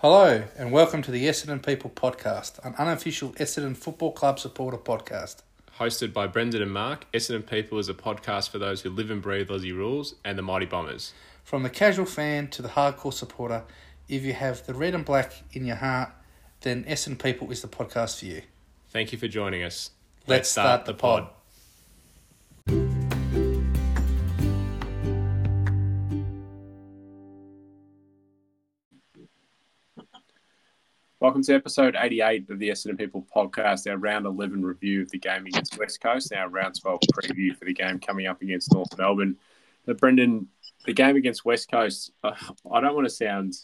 Hello, and welcome to the Essendon People podcast, an unofficial Essendon Football Club supporter podcast. Hosted by Brendan and Mark, Essendon People is a podcast for those who live and breathe Aussie rules and the Mighty Bombers. From the casual fan to the hardcore supporter, if you have the red and black in your heart, then Essendon People is the podcast for you. Thank you for joining us. Let's, start, the pod. Welcome to episode 88 of the Essendon People podcast, our round 11 review of the game against West Coast, and our round 12 preview for the game coming up against North Melbourne. But Brendan, the game against West Coast, uh, I don't want to sound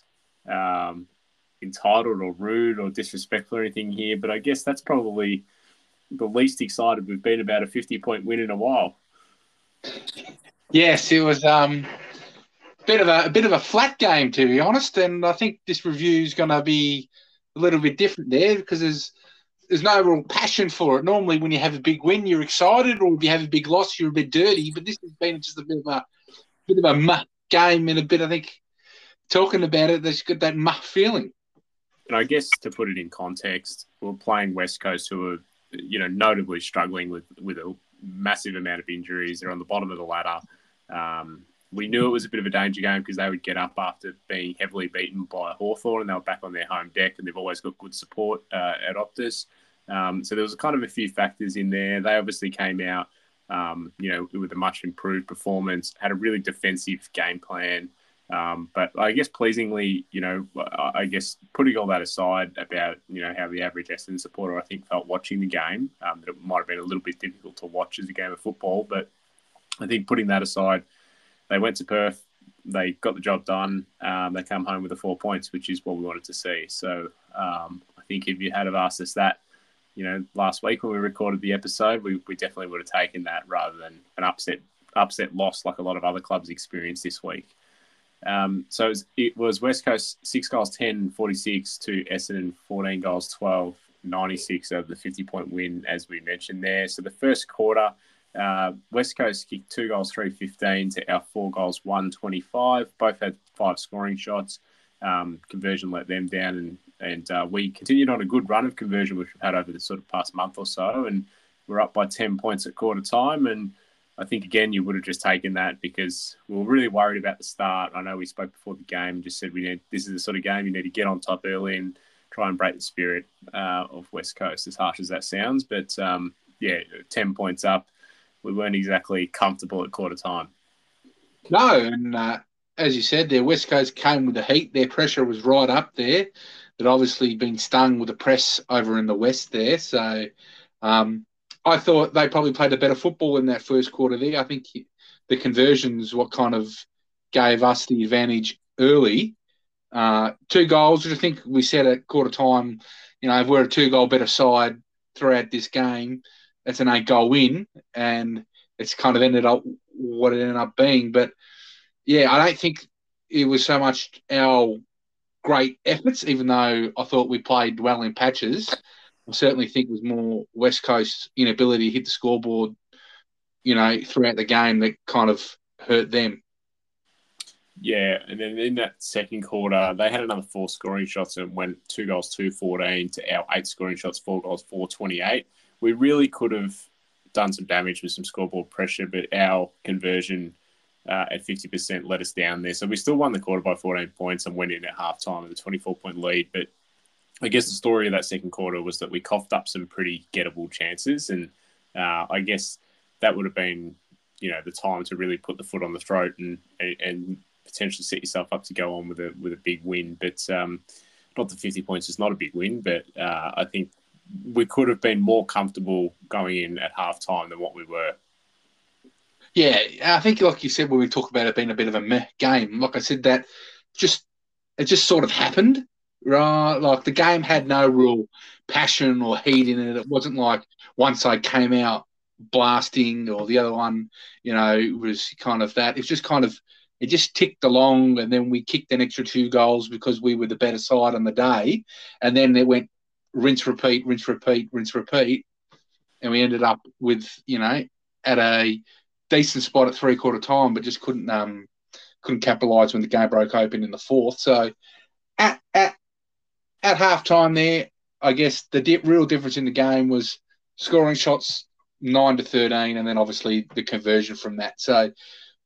um, entitled or rude or disrespectful or anything here, but I guess that's probably the least excited we've been about a 50 point win in a while. Yes, it was um, bit of a, a bit of a flat game to be honest, and I think this review is going to be a little bit different there because there's there's no real passion for it. Normally, when you have a big win, you're excited, or if you have a big loss, you're a bit dirty. But this has been just a bit of a bit of a game and a bit. I think talking about it, there's got that muck feeling. And I guess to put it in context, we're playing West Coast, who are you know notably struggling with with a massive amount of injuries. They're on the bottom of the ladder. Um, we knew it was a bit of a danger game because they would get up after being heavily beaten by Hawthorn and they were back on their home deck and they've always got good support uh, at Optus. Um, so there was kind of a few factors in there. They obviously came out, um, you know, with a much improved performance, had a really defensive game plan. Um, but I guess pleasingly, you know, I guess putting all that aside about, you know, how the average Essendon supporter, I think, felt watching the game, um, that it might have been a little bit difficult to watch as a game of football. But I think putting that aside, they went to Perth, they got the job done. Um, they come home with the four points, which is what we wanted to see. So um, I think if you had have asked us that, you know, last week when we recorded the episode, we, we definitely would have taken that rather than an upset upset loss like a lot of other clubs experienced this week. Um, so it was, it was, West Coast six goals 10 46 to Essendon 14 goals 12 96 of the 50 point win as we mentioned there. So the first quarter uh, West Coast kicked two goals, three fifteen to our four goals, one twenty five. Both had five scoring shots. Um, conversion let them down, and and uh, we continued on a good run of conversion, which we've had over the sort of past month or so, and we're up by ten points at quarter time. And I think again, you would have just taken that because we were really worried about the start. I know we spoke before the game, and just said we need this is the sort of game you need to get on top early and try and break the spirit uh, of West Coast, as harsh as that sounds. But um, yeah, ten points up we weren't exactly comfortable at quarter time. No, and uh, as you said, their West Coast came with the heat. Their pressure was right up there. They'd obviously been stung with the press over in the West there. So um, I thought they probably played a better football in that first quarter there. I think the conversions what kind of gave us the advantage early. Uh, two goals, which I think we said at quarter time, you know, if we're a two goal better side throughout this game, it's an eight goal win, and it's kind of ended up what it ended up being. But yeah, I don't think it was so much our great efforts, even though I thought we played well in patches. I certainly think it was more West Coast inability to hit the scoreboard, you know, throughout the game that kind of hurt them. Yeah, and then in that second quarter, they had another four scoring shots and went two goals, two fourteen to our eight scoring shots, four goals, four twenty eight we really could have done some damage with some scoreboard pressure, but our conversion uh, at 50% let us down there. So we still won the quarter by 14 points and went in at halftime with a 24 point lead. But I guess the story of that second quarter was that we coughed up some pretty gettable chances. And uh, I guess that would have been, you know, the time to really put the foot on the throat and, and potentially set yourself up to go on with a, with a big win. But um, not the 50 points is not a big win, but uh, I think we could have been more comfortable going in at half time than what we were. Yeah, I think, like you said, when we talk about it being a bit of a meh game, like I said, that just it just sort of happened, right? Like the game had no real passion or heat in it. It wasn't like one side came out blasting or the other one, you know, was kind of that. It's just kind of it just ticked along, and then we kicked an extra two goals because we were the better side on the day, and then it went rinse, repeat, rinse, repeat, rinse, repeat. And we ended up with, you know, at a decent spot at three quarter time, but just couldn't um couldn't capitalise when the game broke open in the fourth. So at at at half time there, I guess the di- real difference in the game was scoring shots nine to thirteen, and then obviously the conversion from that. So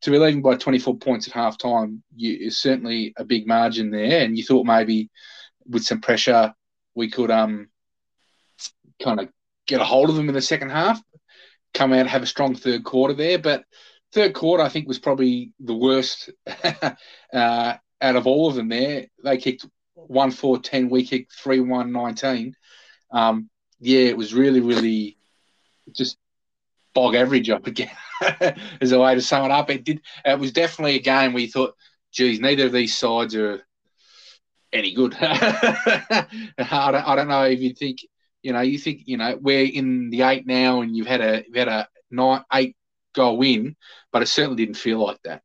to be leading by twenty four points at half time is certainly a big margin there. And you thought maybe with some pressure we could um kind of get a hold of them in the second half, come out have a strong third quarter there, but. Third quarter, I think, was probably the worst uh, out of all of them. There, they kicked one four ten. We kicked three one nineteen. Um, yeah, it was really really just bog average up again as a way to sum it up. It did. It was definitely a game where you thought, geez, neither of these sides are any good. I, don't, I don't know if you think, you know, you think, you know, we're in the eight now and you've had a you've had a nine eight goal win, but it certainly didn't feel like that.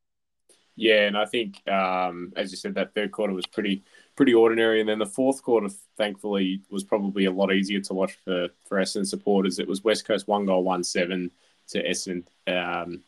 Yeah, and I think, um, as you said, that third quarter was pretty pretty ordinary, and then the fourth quarter, thankfully, was probably a lot easier to watch for for Essendon supporters. It was West Coast one goal, one seven to Essendon. Um,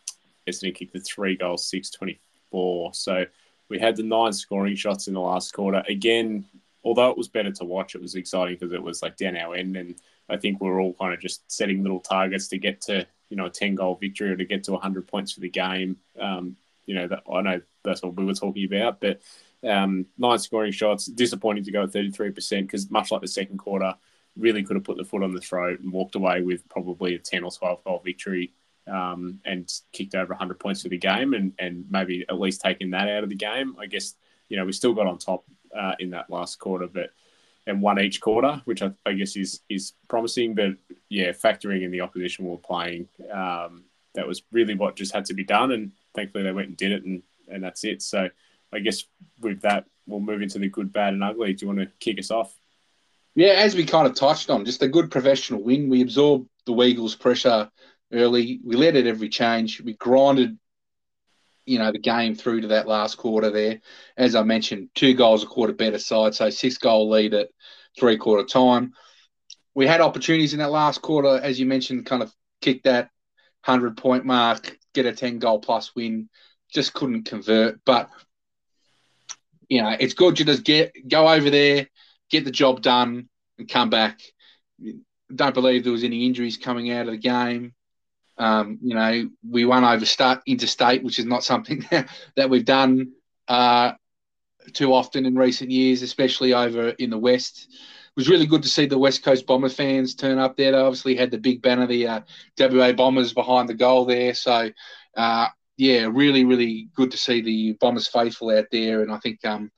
Essendon kicked the three goals, six twenty four. So we had the nine scoring shots in the last quarter. Again, although it was better to watch, it was exciting because it was like down our end, and I think we are all kind of just setting little targets to get to you know a ten goal victory or to get to hundred points for the game. Um, you know, that, I know that's what we were talking about, but um, nine scoring shots. Disappointing to go at 33% because, much like the second quarter, really could have put the foot on the throat and walked away with probably a 10 or 12 goal victory um, and kicked over 100 points for the game and, and maybe at least taken that out of the game. I guess, you know, we still got on top uh, in that last quarter, but and won each quarter, which I, I, guess is is promising. But yeah, factoring in the opposition we were playing, um, that was really what just had to be done. And thankfully they went and did it, and, and that's it. So I guess with that, we'll move into the good, bad, and ugly. Do you want to kick us off? Yeah, as we kind of touched on, just a good professional win. We absorbed the Weagles' pressure early. We led at every change. We grinded, you know, the game through to that last quarter there. As I mentioned, two goals a quarter better side, so six goal lead at three quarter time. We had opportunities in that last quarter, as you mentioned, kind of kick that hundred point mark, get a ten goal plus win. Just couldn't convert, but you know, it's good to just get go over there, get the job done, and come back. Don't believe there was any injuries coming out of the game. Um, you know, we won over start interstate, which is not something that we've done uh, too often in recent years, especially over in the west. It was really good to see the West Coast Bomber fans turn up there. They obviously had the big banner, the uh, WA Bombers behind the goal there. So uh, yeah, really, really good to see the Bombers faithful out there. And I think um,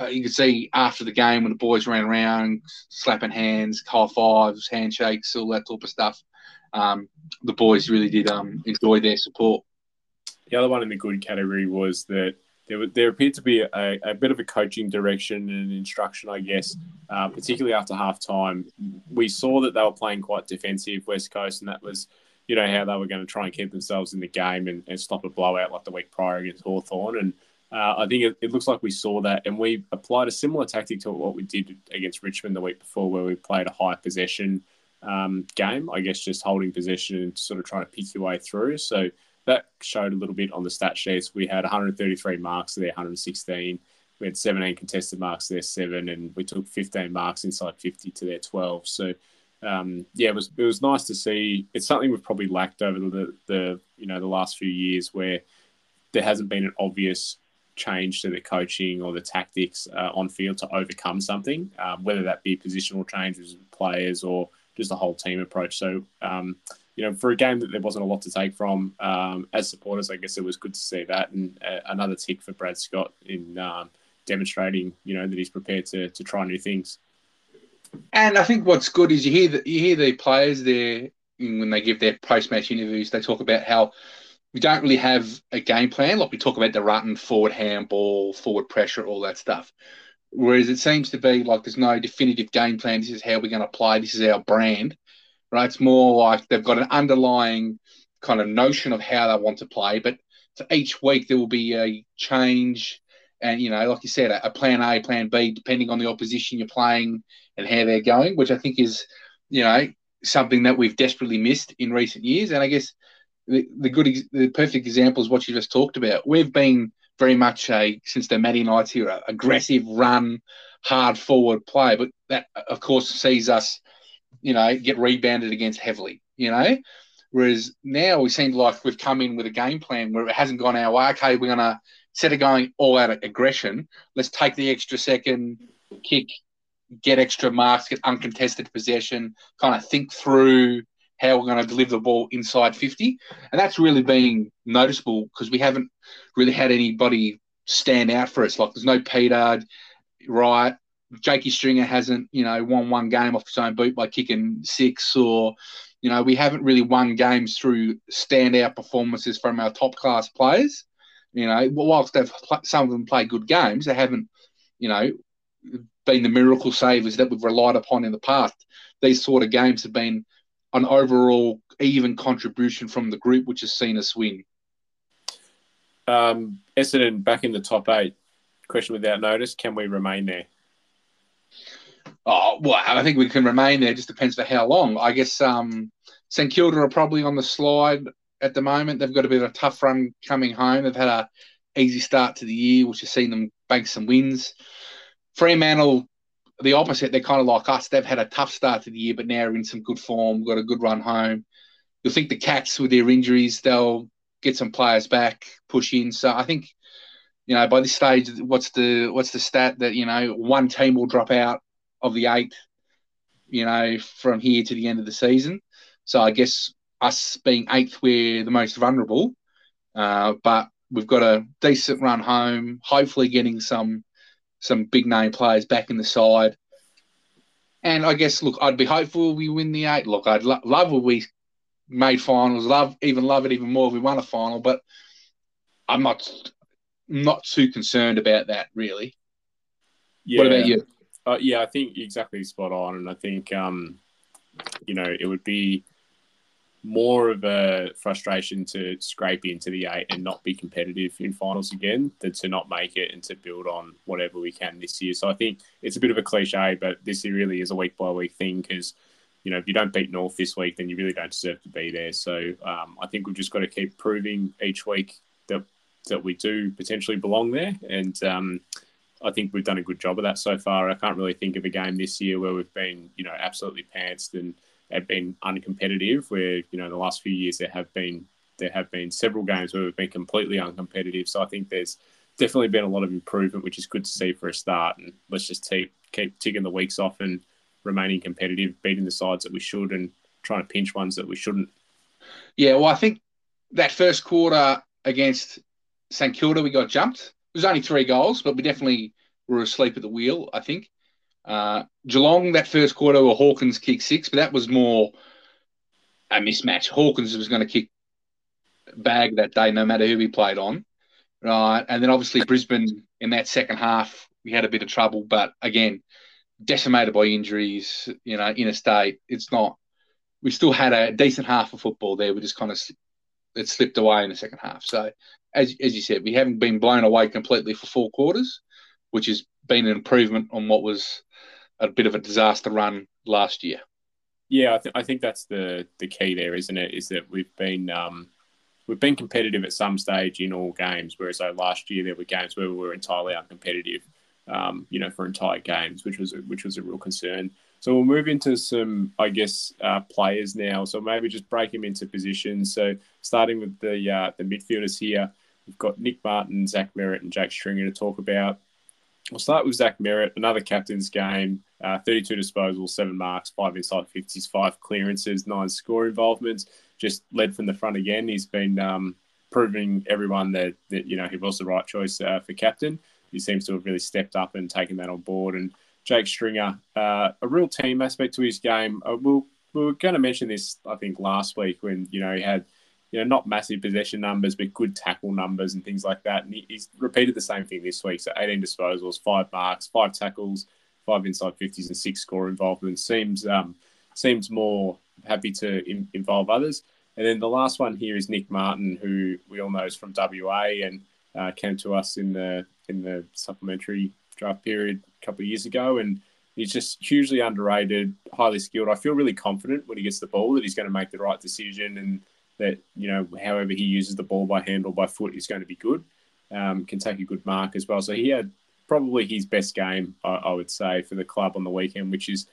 uh, you could see after the game when the boys ran around, slapping hands, high fives, handshakes, all that type of stuff. Um, the boys really did um, enjoy their support. The other one in the good category was that there, there appeared to be a, a bit of a coaching direction and instruction, I guess, uh, particularly after half time. We saw that they were playing quite defensive, West Coast, and that was you know, how they were going to try and keep themselves in the game and, and stop a blowout like the week prior against Hawthorn. And uh, I think it, it, looks like we saw that. And we applied a similar tactic to what we did against Richmond the week before, where we played a high possession um, game, I guess just holding possession and sort of trying to pick your way through. So that showed a little bit on the stat sheets. We had 133 marks their 116. We had 17 contested marks their seven, and we took 15 marks inside 50 to their 12. So um, yeah, it was it was nice to see. It's something we've probably lacked over the, the you know the last few years where there hasn't been an obvious change to the coaching or the tactics uh, on field to overcome something, um, whether that be positional changes players or just a whole team approach. So, um, you know, for a game that there wasn't a lot to take from um, as supporters, I guess it was good to see that and uh, another tick for Brad Scott in um, demonstrating, you know, that he's prepared to to try new things. And I think what's good is you hear the, you hear the players there when they give their post match interviews. They talk about how we don't really have a game plan. Like we talk about the Rutten forward handball, forward pressure, all that stuff. Whereas it seems to be like there's no definitive game plan. This is how we're going to play. This is our brand, right? It's more like they've got an underlying kind of notion of how they want to play, but for each week there will be a change and you know, like you said, a, a, plan A, plan B, depending on the opposition you're playing and how they're going, which I think is, you know, something that we've desperately missed in recent years. And I guess the, the good, the perfect example is what you just talked about. We've been very much a since the Matty Knights here, aggressive run, hard forward play, but that of course sees us, you know, get rebounded against heavily. You know, whereas now we seem like we've come in with a game plan where it hasn't gone our way. Okay, we're gonna instead of going all out of aggression, let's take the extra second, kick, get extra marks, get uncontested possession, kind of think through how we're going to deliver the ball inside 50. And that's really been noticeable because we haven't really had anybody stand out for us. Like there's no Peter, right? Jakey Stringer hasn't, you know, won one game off his own boot by kicking six, or, you know, we haven't really won games through standout performances from our top class players. You know, whilst they've some of them play good games, they haven't, you know, been the miracle savers that we've relied upon in the past. These sort of games have been an overall even contribution from the group, which has seen us win. Um, Essendon back in the top eight. Question without notice: Can we remain there? Oh well, I think we can remain there. It just depends for how long. I guess um, St Kilda are probably on the slide at the moment. They've got a bit of a tough run coming home. They've had a easy start to the year, which has seen them bank some wins. Fremantle the opposite. They're kind of like us. They've had a tough start to the year, but now are in some good form. Got a good run home. You'll think the Cats with their injuries, they'll get some players back, push in. So I think, you know, by this stage, what's the what's the stat that you know one team will drop out of the eight, you know, from here to the end of the season. So I guess us being eighth, we're the most vulnerable. Uh, but we've got a decent run home. Hopefully, getting some some big name players back in the side. And I guess, look, I'd be hopeful we win the eight. Look, I'd lo- love if we made finals. Love even love it even more if we won a final. But I'm not not too concerned about that really. Yeah. What about you? Uh, yeah, I think exactly spot on, and I think um, you know it would be more of a frustration to scrape into the eight and not be competitive in finals again than to not make it and to build on whatever we can this year. So I think it's a bit of a cliche, but this really is a week by week thing because you know if you don't beat North this week, then you really don't deserve to be there. So um, I think we've just got to keep proving each week that that we do potentially belong there, and um, I think we've done a good job of that so far. I can't really think of a game this year where we've been you know absolutely pantsed and have been uncompetitive. Where you know the last few years there have been there have been several games where we've been completely uncompetitive. So I think there's definitely been a lot of improvement, which is good to see for a start. And let's just keep keep ticking the weeks off and remaining competitive, beating the sides that we should, and trying to pinch ones that we shouldn't. Yeah, well, I think that first quarter against St Kilda, we got jumped. It was only three goals, but we definitely were asleep at the wheel. I think. Uh, Geelong, that first quarter, were Hawkins kicked six, but that was more a mismatch. Hawkins was going to kick bag that day, no matter who we played on. Right. And then obviously Brisbane in that second half, we had a bit of trouble, but again, decimated by injuries, you know, in a state. It's not, we still had a decent half of football there. We just kind of, it slipped away in the second half. So, as, as you said, we haven't been blown away completely for four quarters, which has been an improvement on what was a bit of a disaster run last year. Yeah, I, th- I think that's the the key there, isn't it? Is that we've been um, we've been competitive at some stage in all games, whereas though last year there were games where we were entirely uncompetitive, um, you know, for entire games, which was a, which was a real concern. So we'll move into some, I guess, uh, players now. So maybe just break them into positions. So starting with the uh, the midfielders here, we've got Nick Martin, Zach Merrett, and Jack Stringer to talk about. We'll start with Zach Merrett, another captain's game, uh, 32 disposals, seven marks, five inside 50s, five clearances, nine score involvements. Just led from the front again. He's been um, proving everyone that, that you know he was the right choice uh, for captain. He seems to have really stepped up and taken that on board. And Jake Stringer, uh, a real team aspect to his game. Uh, we'll, we were going to mention this, I think, last week when you know he had you know, not massive possession numbers, but good tackle numbers and things like that. And he, he's repeated the same thing this week. So 18 disposals, five marks, five tackles, five inside 50s, and six score involvement Seems um, seems more happy to in, involve others. And then the last one here is Nick Martin, who we all know is from WA and uh, came to us in the in the supplementary draft period a couple of years ago. And he's just hugely underrated, highly skilled. I feel really confident when he gets the ball that he's going to make the right decision and that you know however he uses the ball by hand or by foot is going to be good. Um, can take a good mark as well. So he had probably his best game, I, I, would say, for the club on the weekend, which is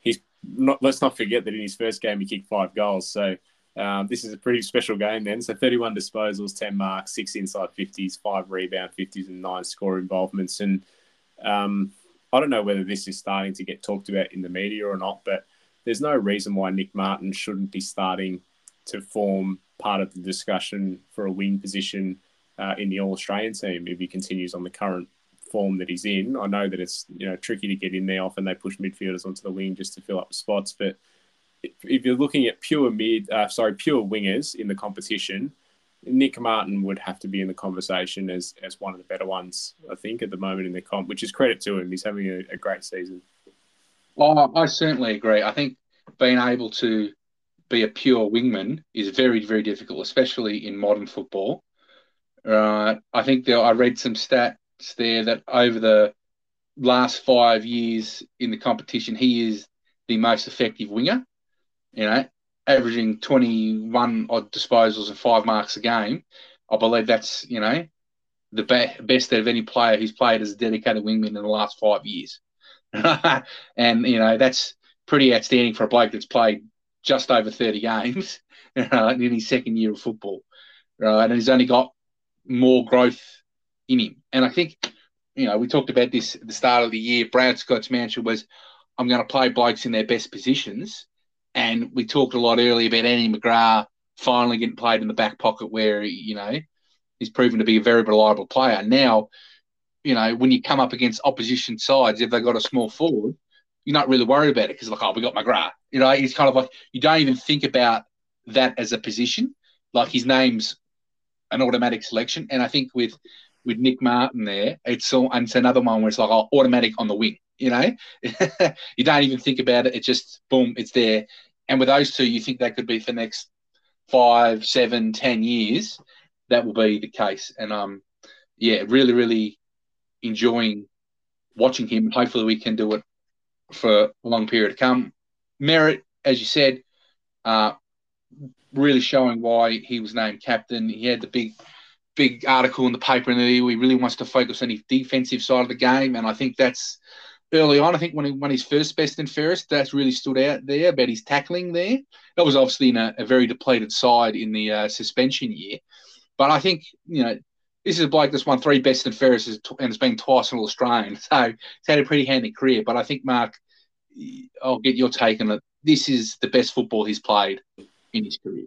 he's not. Let's not forget that in his first game he kicked five goals. So um, this is a pretty special game then. So 31 disposals, 10 marks, six inside 50s, five rebound 50s, and nine score involvements. And um, I don't know whether this is starting to get talked about in the media or not, but there's no reason why Nick Martin shouldn't be starting to form part of the discussion for a wing position uh, in the All Australian team if he continues on the current form that he's in. I know that it's you know tricky to get in there. Often they push midfielders onto the wing just to fill up spots, but if you're looking at pure mid, uh, sorry, pure wingers in the competition, Nick Martin would have to be in the conversation as as one of the better ones, I think, at the moment in the comp, which is credit to him. He's having a, a great season. Well, I certainly agree. I think being able to be a pure wingman is very, very difficult, especially in modern football. Uh, I think there, I read some stats there that over the last five years in the competition, he is the most effective winger. You know, averaging 21 odd disposals and five marks a game. I believe that's, you know, the be- best out of any player who's played as a dedicated wingman in the last five years. and, you know, that's pretty outstanding for a bloke that's played just over 30 games uh, in his second year of football. Right? And he's only got more growth in him. And I think, you know, we talked about this at the start of the year. Brad Scott's mantra was, I'm going to play blokes in their best positions. And we talked a lot earlier about Andy McGrath finally getting played in the back pocket where, you know, he's proven to be a very reliable player. Now, you know, when you come up against opposition sides, if they've got a small forward, you're not really worried about it because, like, oh, we got McGrath. You know, it's kind of like you don't even think about that as a position. Like his name's an automatic selection. And I think with with Nick Martin there, it's all, and it's another one where it's like oh, automatic on the wing. You know, you don't even think about it. It's just boom, it's there. And with those two, you think that could be for the next five, seven, ten years. That will be the case. And um, yeah, really, really enjoying watching him. Hopefully, we can do it for a long period to come. Merrett, as you said, uh, really showing why he was named captain. He had the big, big article in the paper in the year. He really wants to focus on his defensive side of the game, and I think that's early on. I think when he won his first best and fairest, that's really stood out there about his tackling there. That was obviously in a, a very depleted side in the uh, suspension year, but I think you know. This is a bloke that's won three best and fairest and has been twice an All Australian. So he's had a pretty handy career. But I think, Mark, I'll get your take on it. This is the best football he's played in his career.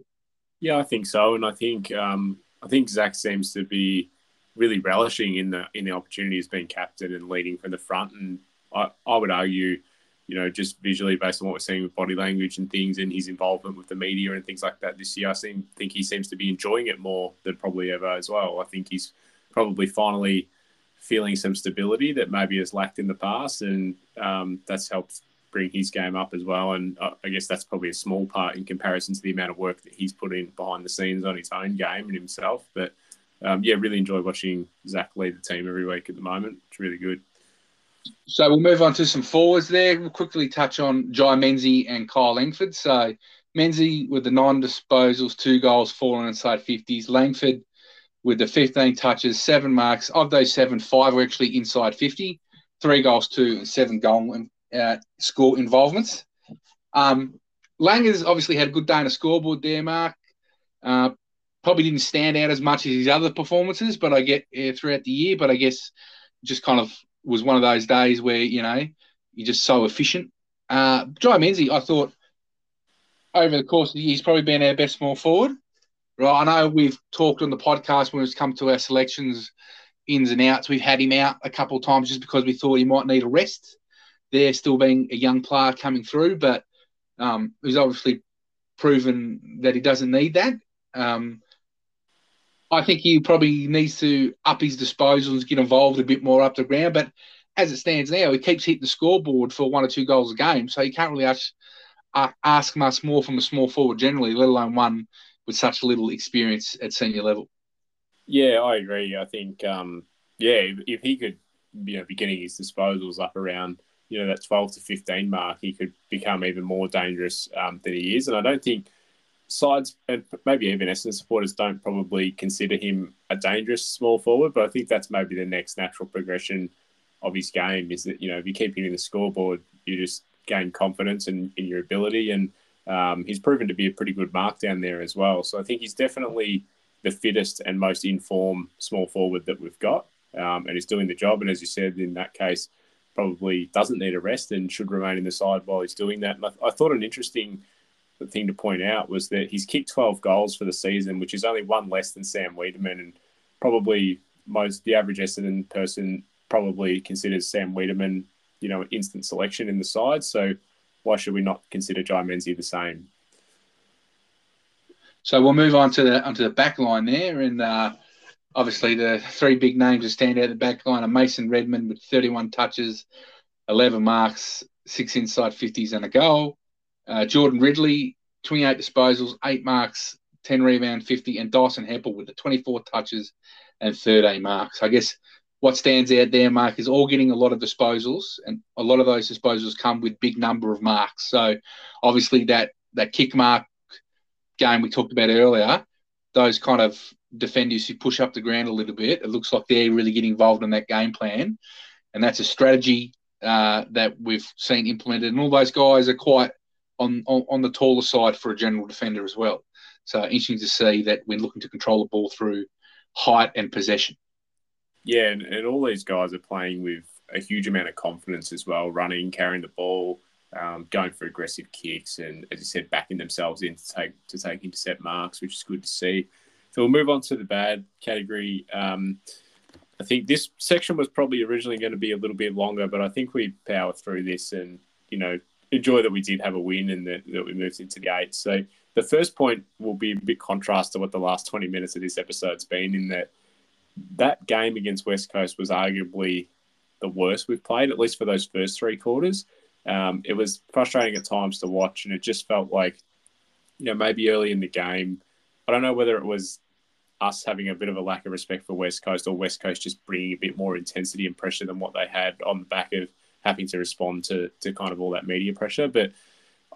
Yeah, I think so, and I think um, I think Zach seems to be really relishing in the in the opportunity as being captain and leading from the front. And I, I would argue, you know, just visually based on what we're seeing with body language and things, and his involvement with the media and things like that this year, I seem, think he seems to be enjoying it more than probably ever as well. I think he's probably finally feeling some stability that maybe has lacked in the past, and um, that's helped bring his game up as well. And uh, I guess that's probably a small part in comparison to the amount of work that he's put in behind the scenes on his own game and himself. But um, yeah, really enjoy watching Zach lead the team every week at the moment. It's really good. So we'll move on to some forwards there. We'll quickly touch on Jye Menzie and Kyle Langford. So Menzie with the nine disposals, two goals, four inside 50s. Langford with the 15 touches, seven marks. Of those seven, five were actually inside 50, three goals, two, and seven goal uh, score involvements. Um, has obviously had a good day on the scoreboard there, Mark. Uh, probably didn't stand out as much as his other performances, but I get uh, throughout the year. But I guess just kind of was one of those days where you know you're just so efficient. Uh, Jye Menzie, I thought over the course of the year, he's probably been our best small forward. Right, I know we've talked on the podcast when it's come to our selections, ins and outs. We've had him out a couple of times just because we thought he might need a rest there, still being a young player coming through, but um, he's obviously proven that he doesn't need that. Um, I think he probably needs to up his disposals, get involved a bit more up the ground. But as it stands now, he keeps hitting the scoreboard for one or two goals a game, so you can't really ask, uh, ask much more from a small forward generally, let alone one with such little experience at senior level. Yeah, I agree. I think, um, yeah, if, if he could, you know, be getting his disposals up around you know that 12 to 15 mark, he could become even more dangerous um, than he is. And I don't think sides and maybe even Essendon supporters don't probably consider him a dangerous small forward, but I think that's maybe the next natural progression of his game is that you know if you keep hitting the scoreboard, you just gain confidence in, in your ability, and um, he's proven to be a pretty good mark down there as well. So I think he's definitely the fittest and most informed small forward that we've got, um, and he's doing the job. And as you said, in that case, probably doesn't need a rest and should remain in the side while he's doing that. And I, I thought an interesting thing to point out was that he's kicked 12 goals for the season, which is only one less than Sam Weideman. and probably most the average Essendon person probably considers Sam Weideman, you know, an instant selection in the side. So why should we not consider Jye Menzie the same? So we'll move on to the onto the back line there, and uh, obviously the three big names that stand out the back line are Mason Redman with 31 touches, 11 marks, six inside 50s, and a goal. Uh, Jordan Ridley, 28 disposals, eight marks, 10 rebound, 50, and Dyson Heppell with the 24 touches and 13 marks. I guess what stands out there, Mark, is all getting a lot of disposals, and a lot of those disposals come with big number of marks. So obviously that that kick mark game we talked about earlier, those kind of defenders who push up the ground a little bit, it looks like they're really getting involved in that game plan, and that's a strategy uh, that we've seen implemented. And all those guys are quite on, on, on the taller side for a general defender as well. So interesting to see that we're looking to control the ball through height and possession. Yeah, and, and all these guys are playing with a huge amount of confidence as well, running, carrying the ball, um, going for aggressive kicks, and as you said, backing themselves in to take to take intercept marks, which is good to see. So we'll move on to the bad category. Um, I think this section was probably originally going to be a little bit longer, but I think we power through this and you know enjoy that we did have a win and that, that we moved into the eight. So the first point will be a bit contrast to what the last 20 minutes of this episode's been in that that game against West Coast was arguably the worst we've played, at least for those first three quarters. Um, it was frustrating at times to watch, and it just felt like, you know, maybe early in the game, I don't know whether it was us having a bit of a lack of respect for West Coast or West Coast just bringing a bit more intensity and pressure than what they had on the back of having to respond to, to kind of all that media pressure. But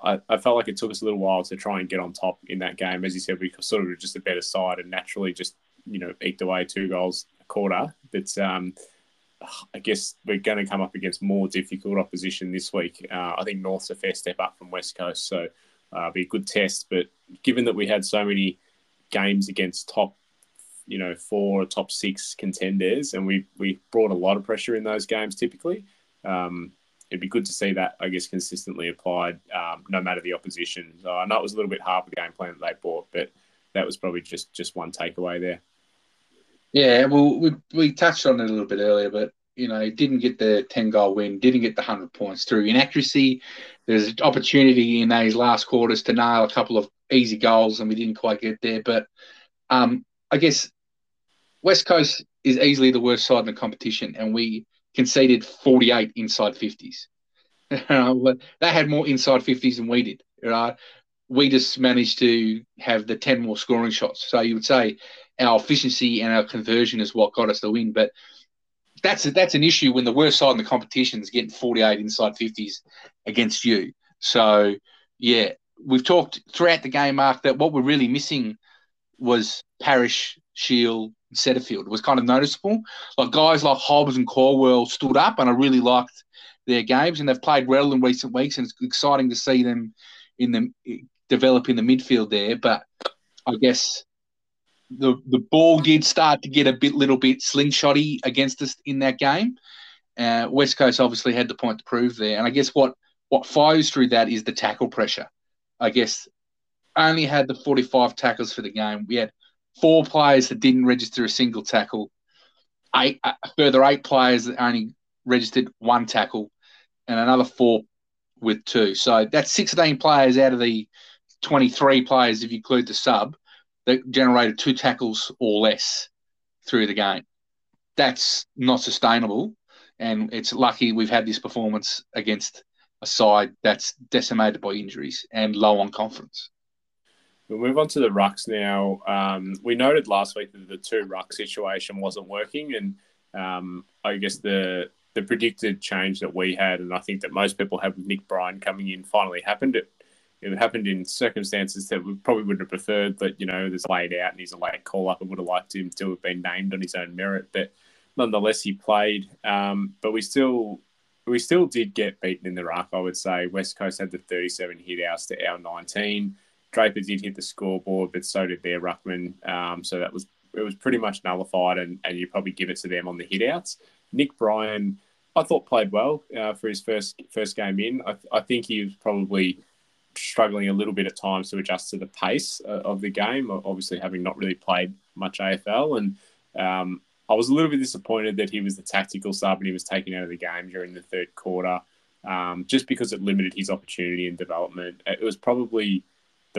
I, I, felt like it took us a little while to try and get on top in that game. As you said, we sort of were just a better side and naturally just, you know, eked away two goals a quarter. But um, I guess we're going to come up against more difficult opposition this week. Uh, I think North's a fair step up from West Coast, so uh, be a good test. But given that we had so many games against top, you know, four top six contenders, and we we brought a lot of pressure in those games typically. Um, it'd be good to see that, I guess, consistently applied, um, no matter the opposition. So I know it was a little bit hard for game plan that they bought, but that was probably just just one takeaway there. Yeah, well, we we touched on it a little bit earlier, but you know, didn't get the ten goal win, didn't get the hundred points through inaccuracy. There's an opportunity in those last quarters to nail a couple of easy goals, and we didn't quite get there. But um, I guess West Coast is easily the worst side in the competition, and we conceded 48 inside 50s. they had more inside 50s than we did. Right? We just managed to have the 10 more scoring shots. So you would say our efficiency and our conversion is what got us the win. But that's a, that's an issue when the worst side in the competition is getting 48 inside 50s against you. So, yeah, we've talked throughout the game, Mark, that what we're really missing was Parish, Shiel, Setterfield was kind of noticeable. Like guys like Hobbs and Caldwell stood up, and I really liked their games, and they've played well in recent weeks, and it's exciting to see them in the develop in the midfield there. But I guess the the ball did start to get a bit little bit slingshotty against us in that game. Uh, West Coast obviously had the point to prove there, and I guess what what flows through that is the tackle pressure. I guess only had the 45 tackles for the game. We had four players that didn't register a single tackle, eight uh, a further eight players that only registered one tackle, and another four with two. So that's 16 players out of the 23 players, if you include the sub, that generated two tackles or less through the game. That's not sustainable, and it's lucky we've had this performance against a side that's decimated by injuries and low on confidence. We'll move on to the rucks now. Um, we noted last week that the two ruck situation wasn't working, and um, I guess the the predicted change that we had, and I think that most people with Nick Bryan coming in, finally happened. It, it happened in circumstances that we probably wouldn't have preferred, but you know, there's a laid out and he's a late call up. I would have liked him to have been named on his own merit, but nonetheless, he played. Um, but we still we still did get beaten in the ruck. I would say West Coast had the 37 hit outs to our 19. Draper did hit the scoreboard, but so did their ruckman. Um, so that was it was pretty much nullified, and, and you probably give it to them on the hitouts. Nick Bryan, I thought played well uh, for his first first game in. I, I think he was probably struggling a little bit at times to adjust to the pace uh, of the game, obviously having not really played much AFL. And um, I was a little bit disappointed that he was the tactical sub and he was taken out of the game during the third quarter, um, just because it limited his opportunity and development. It was probably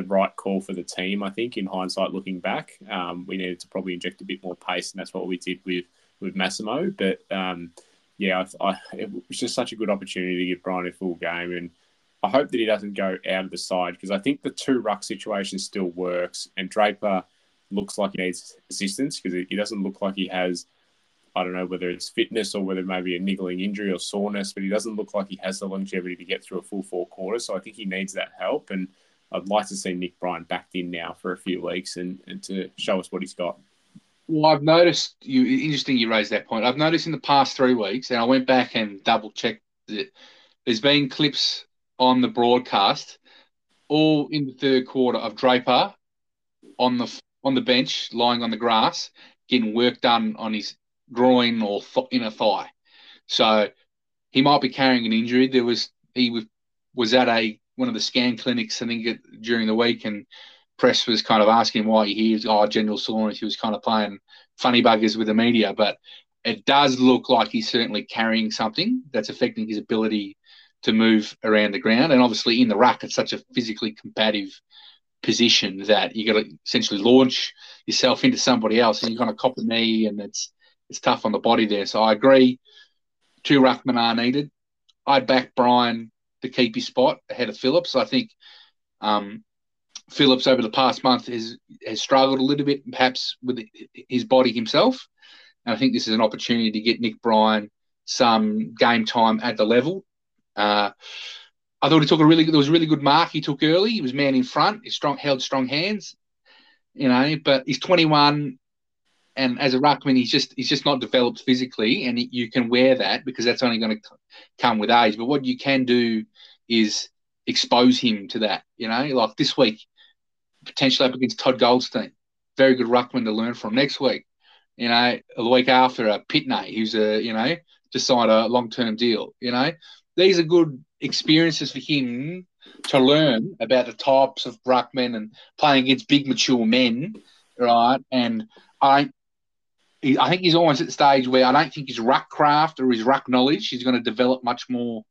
the right call for the team, I think, in hindsight, looking back. Um, we needed to probably inject a bit more pace, and that's what we did with, with Massimo. But um, yeah, I, I, it was just such a good opportunity to give Bryan a full game. And I hope that he doesn't go out of the side because I think the two ruck situation still works. And Draper looks like he needs assistance because he doesn't look like he has, I don't know whether it's fitness or whether maybe a niggling injury or soreness, but he doesn't look like he has the longevity to get through a full four quarters. So I think he needs that help. And I'd like to see Nick Bryan backed in now for a few weeks and, and to show us what he's got. Well, I've noticed you. Interesting, you raised that point. I've noticed in the past three weeks, and I went back and double checked it. There's been clips on the broadcast, all in the third quarter of Draper on the on the bench, lying on the grass, getting work done on his groin or th- inner thigh. So he might be carrying an injury. There was he was, was at a one of the scan clinics, I think, during the week, and press was kind of asking why he was oh general soreness. He was kind of playing funny buggers with the media, but it does look like he's certainly carrying something that's affecting his ability to move around the ground. And obviously, in the ruck, it's such a physically combative position that you got to essentially launch yourself into somebody else, and you're going to cop a knee, and it's it's tough on the body there. So I agree, two ruckmen are needed. I'd back Bryan to keep his spot ahead of Phillips. I think um, Phillips over the past month has has struggled a little bit, perhaps with his body himself. And I think this is an opportunity to get Nick Bryan some game time at the level. Uh, I thought he took a really there was a really good mark he took early. He was man in front. He strong held strong hands, you know. But he's 21, and as a ruckman, he's just he's just not developed physically, and you can wear that because that's only going to come with age. But what you can do is expose him to that. You know, like this week, potentially up against Todd Goldstein, very good ruckman to learn from. Next week, you know, the week after, a Pittonet, who's a you know just signed a long term deal. You know, these are good experiences for him to learn about the types of ruckmen and playing against big mature men, right? And I, I think he's almost at the stage where I don't think his ruck craft or his ruck knowledge is going to develop much more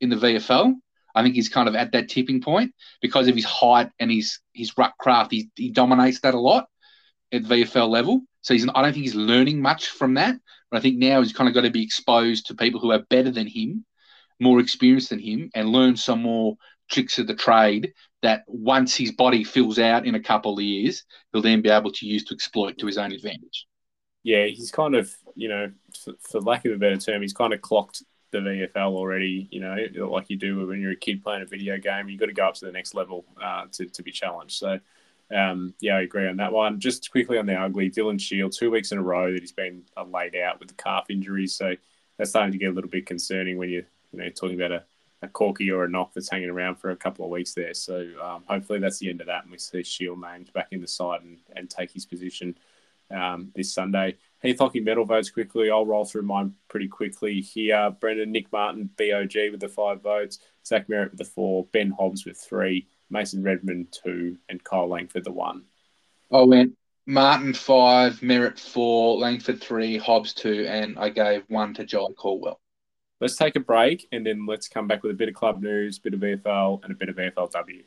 in the VFL. I think he's kind of at that tipping point because of his height and his his ruck craft. He, he dominates that a lot at VFL level. So he's I don't think he's learning much from that. But I think now he's kind of got to be exposed to people who are better than him more experienced than him and learn some more tricks of the trade that once his body fills out in a couple of years, he'll then be able to use to exploit to his own advantage. Yeah, he's kind of, you know, for, for lack of a better term, he's kind of clocked the VFL already, you know, like you do when you're a kid playing a video game. You've got to go up to the next level uh, to, to be challenged. So, um, yeah, I agree on that one. Just quickly on the ugly, Dylan Shiel, two weeks in a row that he's been uh, laid out with the calf injuries. So that's starting to get a little bit concerning when you're, you know, talking about a, a corky or a knock that's hanging around for a couple of weeks there. So um, hopefully that's the end of that, and we see Shiel named back in the side and, and take his position um, this Sunday. Heath Hockey medal votes quickly. I'll roll through mine pretty quickly here. Brendan, Nick Martin, BOG with the five votes. Zach Merrett with the four. Ben Hobbs with three. Mason Redman, two, and Kyle Langford the one. I went Martin five, Merrett, four, Langford three, Hobbs two, and I gave one to Jye Caldwell let's take a break and then let's come back with a bit of club news, a bit of VFL, and a bit of VFLW.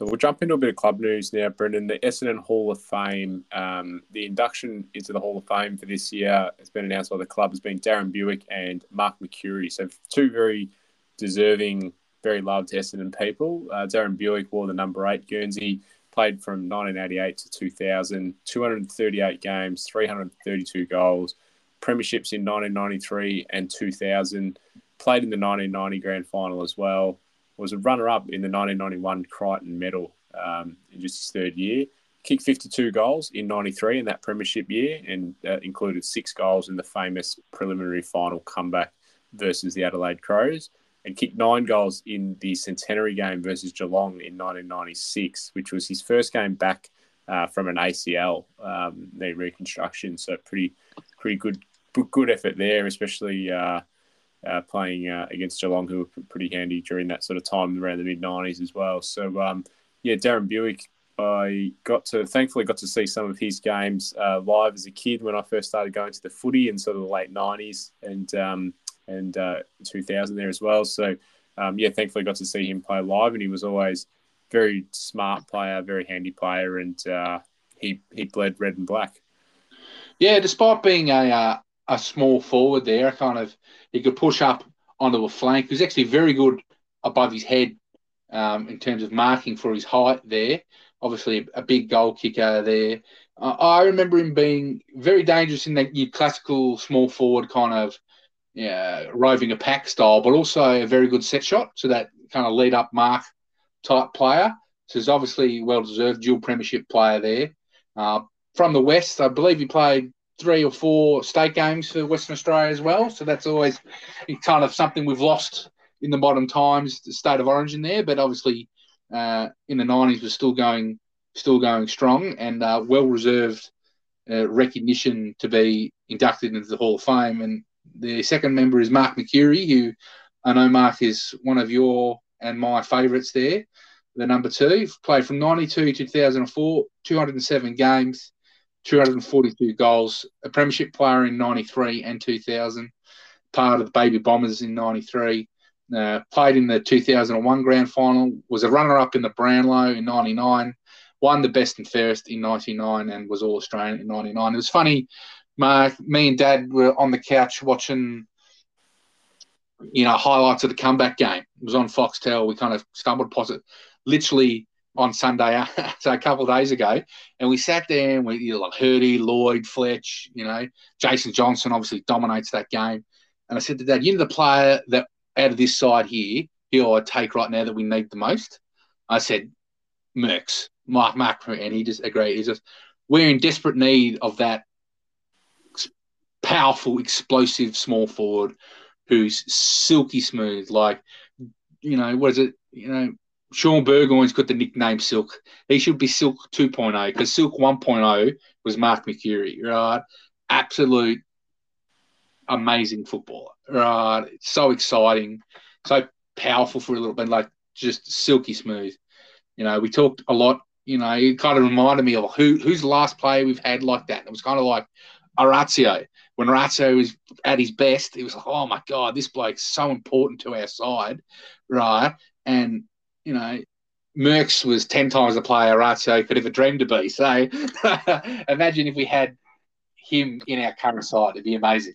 So we'll jump into a bit of club news now, Brendan. The Essendon Hall of Fame, um, the induction into the Hall of Fame for this year has been announced by the club has been Darren Bewick and Mark Mercuri. So two very deserving, very loved Essendon people. Uh, Darren Bewick wore the number eight Guernsey played from 1988 to 2000, 238 games, 332 goals, premierships in 1993 and 2000, played in the 1990 grand final as well, was a runner up in the 1991 Crichton medal. um, in just his third year. Kicked 52 goals in 93 in that premiership year, and that included six goals in the famous preliminary final comeback versus the Adelaide Crows, and kicked nine goals in the centenary game versus Geelong in 1996, which was his first game back uh, from an ACL um, knee reconstruction. So pretty, pretty good, good effort there, especially uh, uh, playing uh, against Geelong, who were pretty handy during that sort of time around the mid '90s as well. So um, yeah, Darren Bewick, I got to thankfully got to see some of his games uh, live as a kid when I first started going to the footy in sort of the late '90s and um, and uh, 2000 there as well. So um, yeah, thankfully got to see him play live, and he was always very smart player, very handy player, and uh, he he bled red and black. Yeah, despite being a uh, a small forward there, kind of he could push up onto a flank. He was actually very good above his head um, in terms of marking for his height there. Obviously, a, big goal kicker there. Uh, I remember him being very dangerous in that classical small forward kind of yeah, roving a pack style, but also a very good set shot. So that kind of lead up mark type player. So he's obviously well deserved dual premiership player there. Uh, from the West, I believe he played three or four state games for Western Australia as well. So that's always kind of something we've lost in the modern times, the state of origin there. But obviously, uh, in the nineties was still going, still going strong and uh, well reserved uh, recognition to be inducted into the Hall of Fame. And the second member is Mark Mercuri, who I know Mark is one of your and my favourites there. The number two played from 92 to 2004, 207 games, 242 goals, a premiership player in 93 and 2000, part of the Baby Bombers in 93. Uh, played in the 2001 grand final, was a runner up in the Brownlow in 99, won the best and fairest in 99, and was All Australian in 99. It was funny, Mark, me and Dad were on the couch watching you know, highlights of the comeback game. It was on Foxtel. We kind of stumbled upon it literally on Sunday, so a couple of days ago, and we sat there and we you know, like Hirdy, Lloyd, Fletch, you know, Jason Johnson obviously dominates that game. And I said to Dad, you know the player that out of this side here, who I'd take right now that we need the most? I said, Mercs, Mark Mark, and he just agreed. He just, we're in desperate need of that powerful, explosive small forward who's silky smooth. Like, you know, what is it? You know, Shaun Burgoyne's got the nickname Silk. He should be Silk 2.0 because Silk 1.0 was Mark Mercuri, right? Absolute amazing footballer, right? so exciting, so powerful for a little bit, like just silky smooth. You know, we talked a lot. You know, it kind of reminded me of who who's the last player we've had like that. It was kind of like Orazio. When Orazio was at his best, it was like, oh my God, this bloke's so important to our side, right? And, you know, Mercs was 10 times the player Orazio could ever dream to be. So imagine if we had him in our current side, it'd be amazing.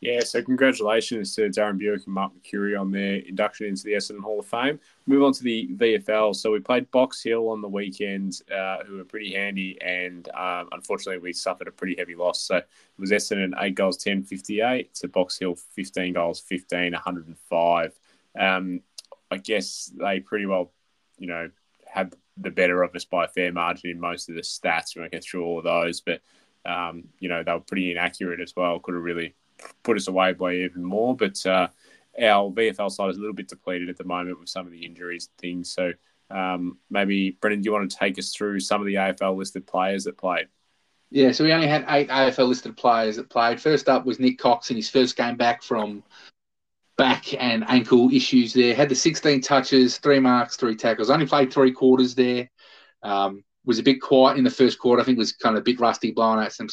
Yeah, so congratulations to Darren Bewick and Mark Mercuri on their induction into the Essendon Hall of Fame. Move on to the VFL. So we played Box Hill on the weekend, uh, who were pretty handy, and um, unfortunately we suffered a pretty heavy loss. So it was Essendon 8 goals, 10, 58, to Box Hill 15 goals, 15, 105. Um, I guess they pretty well, you know, had the better of us by a fair margin in most of the stats. We won't get through all of those, but, um, you know, they were pretty inaccurate as well. Could have really put us away by even more. But uh, our VFL side is a little bit depleted at the moment with some of the injuries and things. So um, maybe, Brendan, do you want to take us through some of the AFL listed players that played? Yeah, so we only had eight AFL listed players that played. First up was Nick Cox in his first game back from back and ankle issues there. Had the 16 touches, three marks, three tackles. Only played three quarters there. Um, was a bit quiet in the first quarter. I think was kind of a bit rusty, blowing out some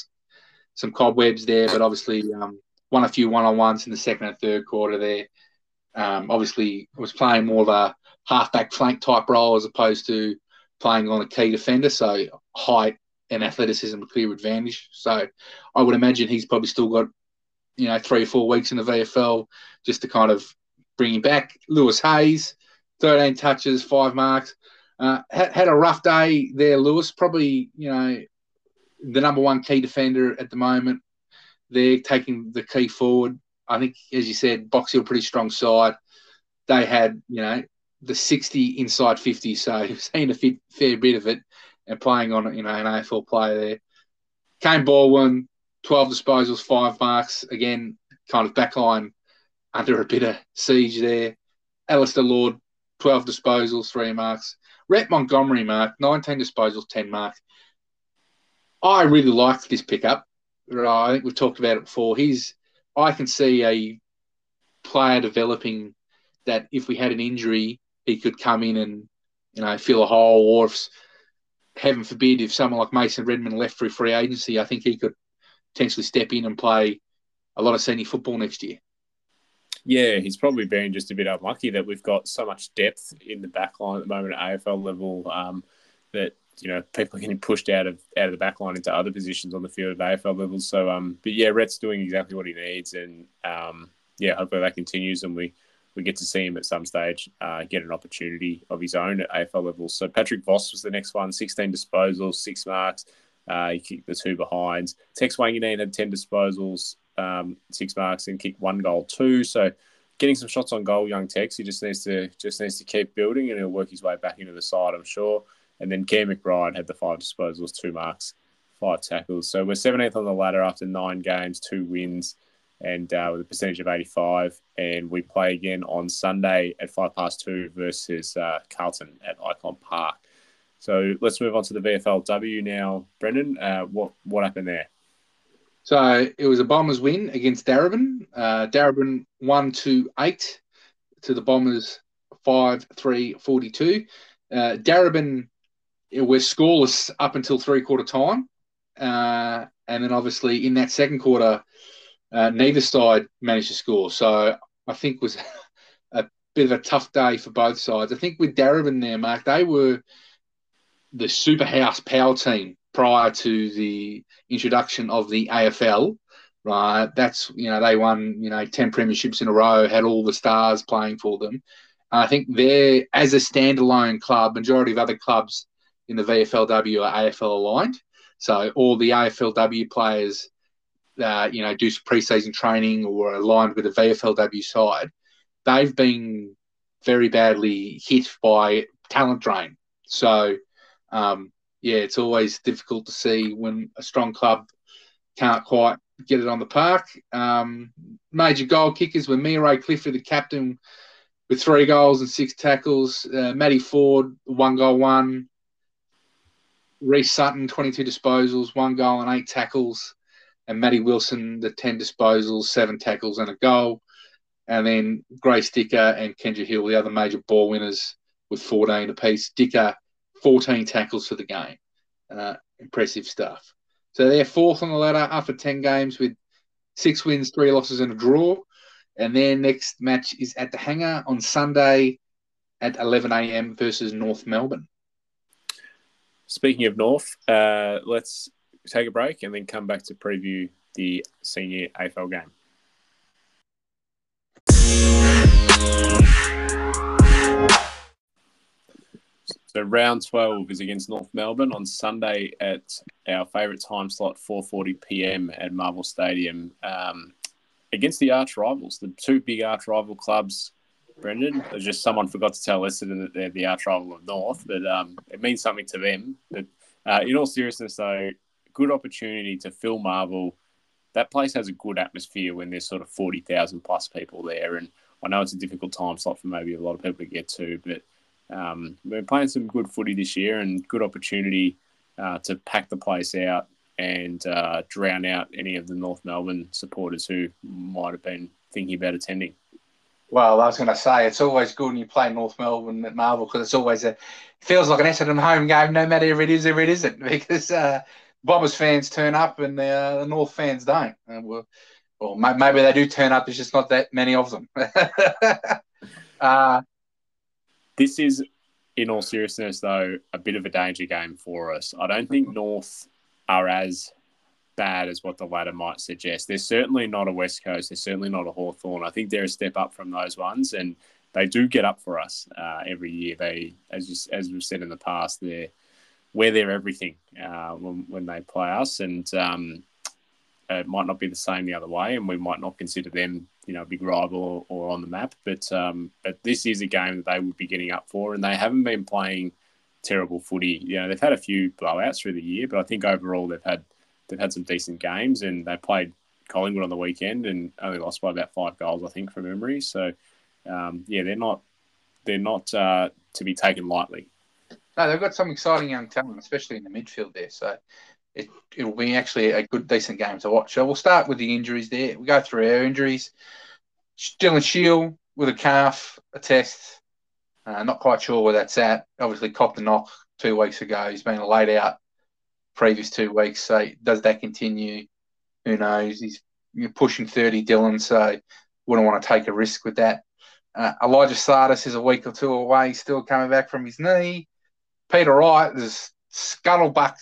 some cobwebs there. But obviously, um, won a few one on ones in the second and third quarter there. Um, obviously, was playing more of a halfback flank type role as opposed to playing on a key defender. So height and athleticism a clear advantage. So I would imagine he's probably still got you know three or four weeks in the VFL just to kind of bring him back. Lewis Hayes, 13 touches, five marks. Uh, had, had a rough day there, Lewis. Probably you know the number one key defender at the moment they're taking the key forward. I think, as you said, Box Hill pretty strong side. They had, you know, the 60 inside 50, so you've seen a fit, fair bit of it and playing on you know an AFL player there. Kaine Baldwin, 12 disposals, five marks. Again, kind of backline under a bit of siege there. Alistair Lord, 12 disposals, three marks. Rhett Montgomerie, mark, 19 disposals, 10 marks. I really like this pickup. I think we've talked about it before. He's, I can see a player developing that if we had an injury, he could come in and you know fill a hole, or if heaven forbid, if someone like Mason Redman left for free agency, I think he could potentially step in and play a lot of senior football next year. Yeah, he's probably been just a bit unlucky that we've got so much depth in the back line at the moment at AFL level um, that you know people are getting pushed out of out of the back line into other positions on the field at AFL level. So, um, but yeah, Rhett's doing exactly what he needs, and um, yeah, hopefully that continues, and we we get to see him at some stage uh, get an opportunity of his own at AFL level. So Patrick Voss was the next one, 16 disposals, six marks. Uh, he kicked the two behinds. Tex Wanganeen had 10 disposals, um, six marks, and kicked one goal too. So getting some shots on goal, young Tex. He just needs to just needs to keep building, and he'll work his way back into the side, I'm sure. And then Cam McBride had the five disposals, two marks, five tackles. So we're 17th on the ladder after nine games, two wins and uh, with a percentage of 85. And we play again on Sunday at five past two versus uh, Carlton at Icon Park. So let's move on to the VFLW now. Brendan, uh, what what happened there? So it was a Bombers win against Darebin. Uh, Darebin one to eight to the Bombers five three forty two. Uh, Darebin were scoreless up until three quarter time, uh, and then obviously in that second quarter uh, neither side managed to score. So I think was a bit of a tough day for both sides. I think with Darebin there, Mark, they were the Superhouse power team prior to the introduction of the AFL. Right, that's you know they won you know ten premierships in a row, had all the stars playing for them. I think they're as a standalone club. Majority of other clubs in the VFLW are AFL aligned, so all the AFLW players uh, you know, do some preseason training or aligned with the VFLW side, they've been very badly hit by talent drain. So, um, yeah, it's always difficult to see when a strong club can't quite get it on the park. Um, major goal kickers were Mira Clifford, the captain, with three goals and six tackles. Uh, Matty Ford, one goal, one. Reese Sutton, 22 disposals, one goal and eight tackles and Matty Wilson, the 10 disposals, seven tackles, and a goal. And then Grace Dicker and Kendra Hill, the other major ball winners, with 14 apiece. Dicker, 14 tackles for the game. Uh, impressive stuff. So they're fourth on the ladder after 10 games with six wins, three losses, and a draw. And their next match is at the Hangar on Sunday at 11 a.m. versus North Melbourne. Speaking of North, uh, let's take a break and then come back to preview the senior AFL game. So round 12 is against North Melbourne on Sunday at our favourite time slot, 4:40 p.m. at Marvel Stadium, um, against the arch rivals, the two big arch rival clubs. Brendan, just someone forgot to tell Essendon that they're the arch rival of North, but um, it means something to them. But uh, in all seriousness, though, good opportunity to fill Marvel. That place has a good atmosphere when there's sort of 40,000 plus people there. And I know it's a difficult time slot for maybe a lot of people to get to, but um, we're playing some good footy this year and good opportunity uh, to pack the place out and uh, drown out any of the North Melbourne supporters who might have been thinking about attending. Well, I was going to say it's always good when you play North Melbourne at Marvel because it's always a it feels like an Essendon home game, no matter if it is or it isn't, because uh, Bombers fans turn up and the, uh, the North fans don't. Uh, well, well, maybe they do turn up. There's just not that many of them. uh, this is, in all seriousness, though, a bit of a danger game for us. I don't think North are as bad as what the ladder might suggest. They're certainly not a West Coast. They're certainly not a Hawthorn. I think they're a step up from those ones, and they do get up for us uh, every year. They, as you, as we've said in the past, they're we're their everything uh, when, when they play us, and um, it might not be the same the other way, and we might not consider them you know big rival or, or on the map. But um, but this is a game that they would be getting up for, and they haven't been playing terrible footy. You know, they've had a few blowouts through the year, but I think overall they've had they've had some decent games, and they played Collingwood on the weekend and only lost by about five goals, I think, from memory. So um, yeah, they're not they're not uh, to be taken lightly. No, they've got some exciting young talent, especially in the midfield there. So it, it'll be actually a good, decent game to watch. So we'll start with the injuries there. We go through our injuries. Dylan Shiel with a calf, a test. Uh, not quite sure where that's at. Obviously, copped a knock two weeks ago. He's been laid out previous two weeks. So does that continue? Who knows? He's pushing 30, Dylan, so wouldn't want to take a risk with that. Uh, Elijah Tsatas is a week or two away, still coming back from his knee. Peter Wright, there's scuttlebutt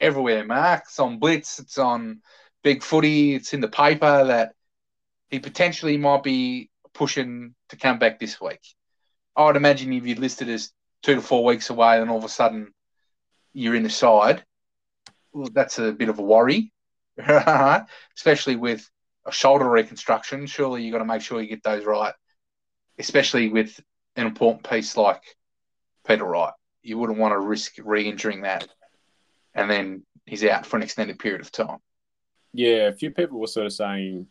everywhere, Mark. It's on Blitz, it's on Big Footy, it's in the paper that he potentially might be pushing to come back this week. I would imagine if you'd listed as two to four weeks away and all of a sudden you're in the side, well, that's a bit of a worry, especially with a shoulder reconstruction. Surely you've got to make sure you get those right, especially with an important piece like Peter Wright. You wouldn't want to risk re injuring that and then he's out for an extended period of time. Yeah, a few people were sort of saying,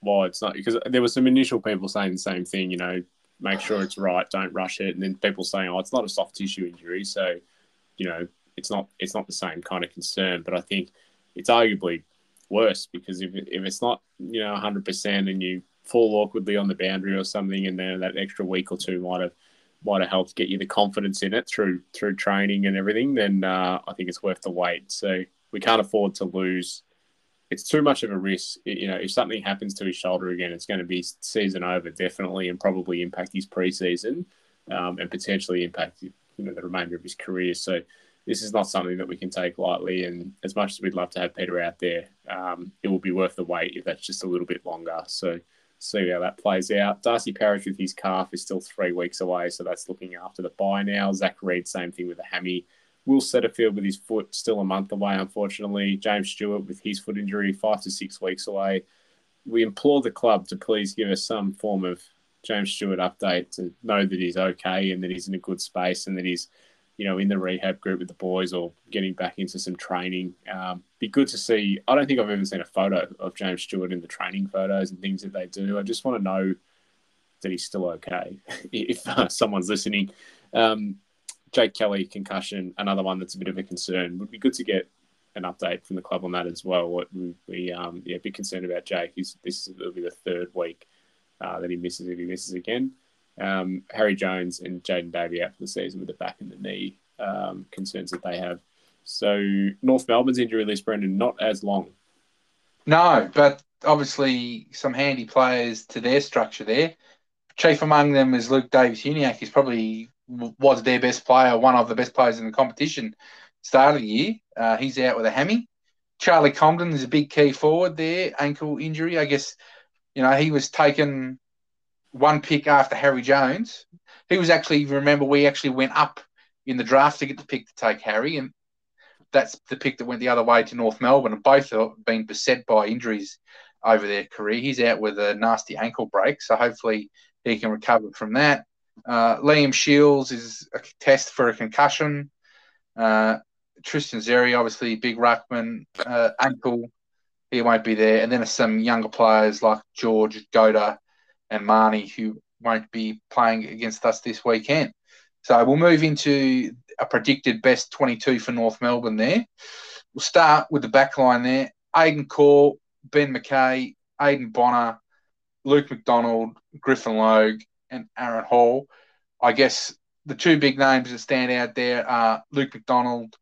well, it's not because there were some initial people saying the same thing, you know, make sure it's right, don't rush it. And then people saying, oh, it's not a soft tissue injury. So, you know, it's not it's not the same kind of concern. But I think it's arguably worse because if, if it's not, you know, 100% and you fall awkwardly on the boundary or something, and then that extra week or two might have might have helped get you the confidence in it through through training and everything, then uh, I think it's worth the wait. So we can't afford to lose. It's too much of a risk. You know, if something happens to his shoulder again, it's going to be season over definitely, and probably impact his preseason, um, and potentially impact you know the remainder of his career. So this is not something that we can take lightly. And as much as we'd love to have Peter out there, um, it will be worth the wait if that's just a little bit longer. So see how that plays out. Darcy Parish with his calf is still three weeks away, so that's looking after the bye now. Zach Reid, same thing with the hammy. Will Setterfield with his foot still a month away, unfortunately. James Stewart with his foot injury, five to six weeks away. We implore the club to please give us some form of James Stewart update to know that he's okay and that he's in a good space and that he's you know, in the rehab group with the boys or getting back into some training. Um, be good to see. I don't think I've ever seen a photo of James Stewart in the training photos and things that they do. I just want to know that he's still okay. if uh, someone's listening, um, Jake Kelly concussion, another one that's a bit of a concern. Would be good to get an update from the club on that as well. What we, um, yeah, be concerned about Jake. He's, this will be the third week uh, that he misses if he misses again. Um, Harry Jones and Jaden Davey out for the season with the back and the knee um, concerns that they have. So North Melbourne's injury list, Brendan, not as long. No, but obviously some handy players to their structure there. Chief among them is Luke Davies-Uniacke. He's probably was their best player, one of the best players in the competition. Start of the year, uh, he's out with a hammy. Charlie Comben is a big key forward there, ankle injury. I guess you know he was taken one pick after Harry Jones. He was actually, remember, we actually went up in the draft to get the pick to take Harry, and that's the pick that went the other way to North Melbourne. And both have been beset by injuries over their career. He's out with a nasty ankle break, so hopefully he can recover from that. Uh, Liam Shields is a test for a concussion. Uh, Tristan Xerri, obviously, big ruckman, uh, ankle, he won't be there. And then some younger players like George Goda and Marnie, who won't be playing against us this weekend. So we'll move into a predicted best 22 for North Melbourne there. We'll start with the back line there. Aidan Corr, Ben McKay, Aiden Bonar, Luke McDonald, Griffin Logue, and Aaron Hall. I guess the two big names that stand out there are Luke McDonald,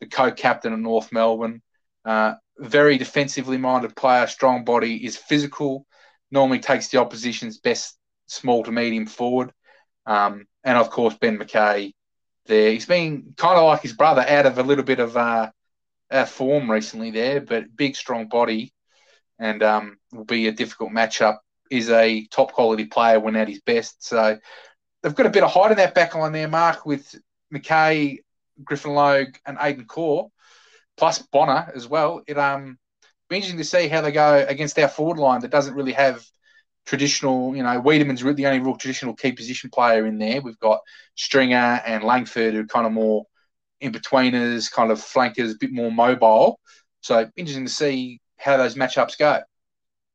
the co-captain of North Melbourne. Uh, very defensively minded player, strong body, is physical, normally takes the opposition's best small to medium forward. Um, and of course, Ben McKay there. He's been kind of like his brother out of a little bit of uh, uh, form recently there, but big, strong body and um, will be a difficult matchup. Is a top quality player when at his best. So they've got a bit of height in that back line there, Mark, with McKay, Griffin Logue, and Aidan Corr, plus Bonar as well. It um be interesting to see how they go against our forward line that doesn't really have traditional, you know, Weideman's the only real traditional key position player in there. We've got Stringer and Langford who are kind of more in betweeners, kind of flankers, a bit more mobile. So interesting to see how those matchups go.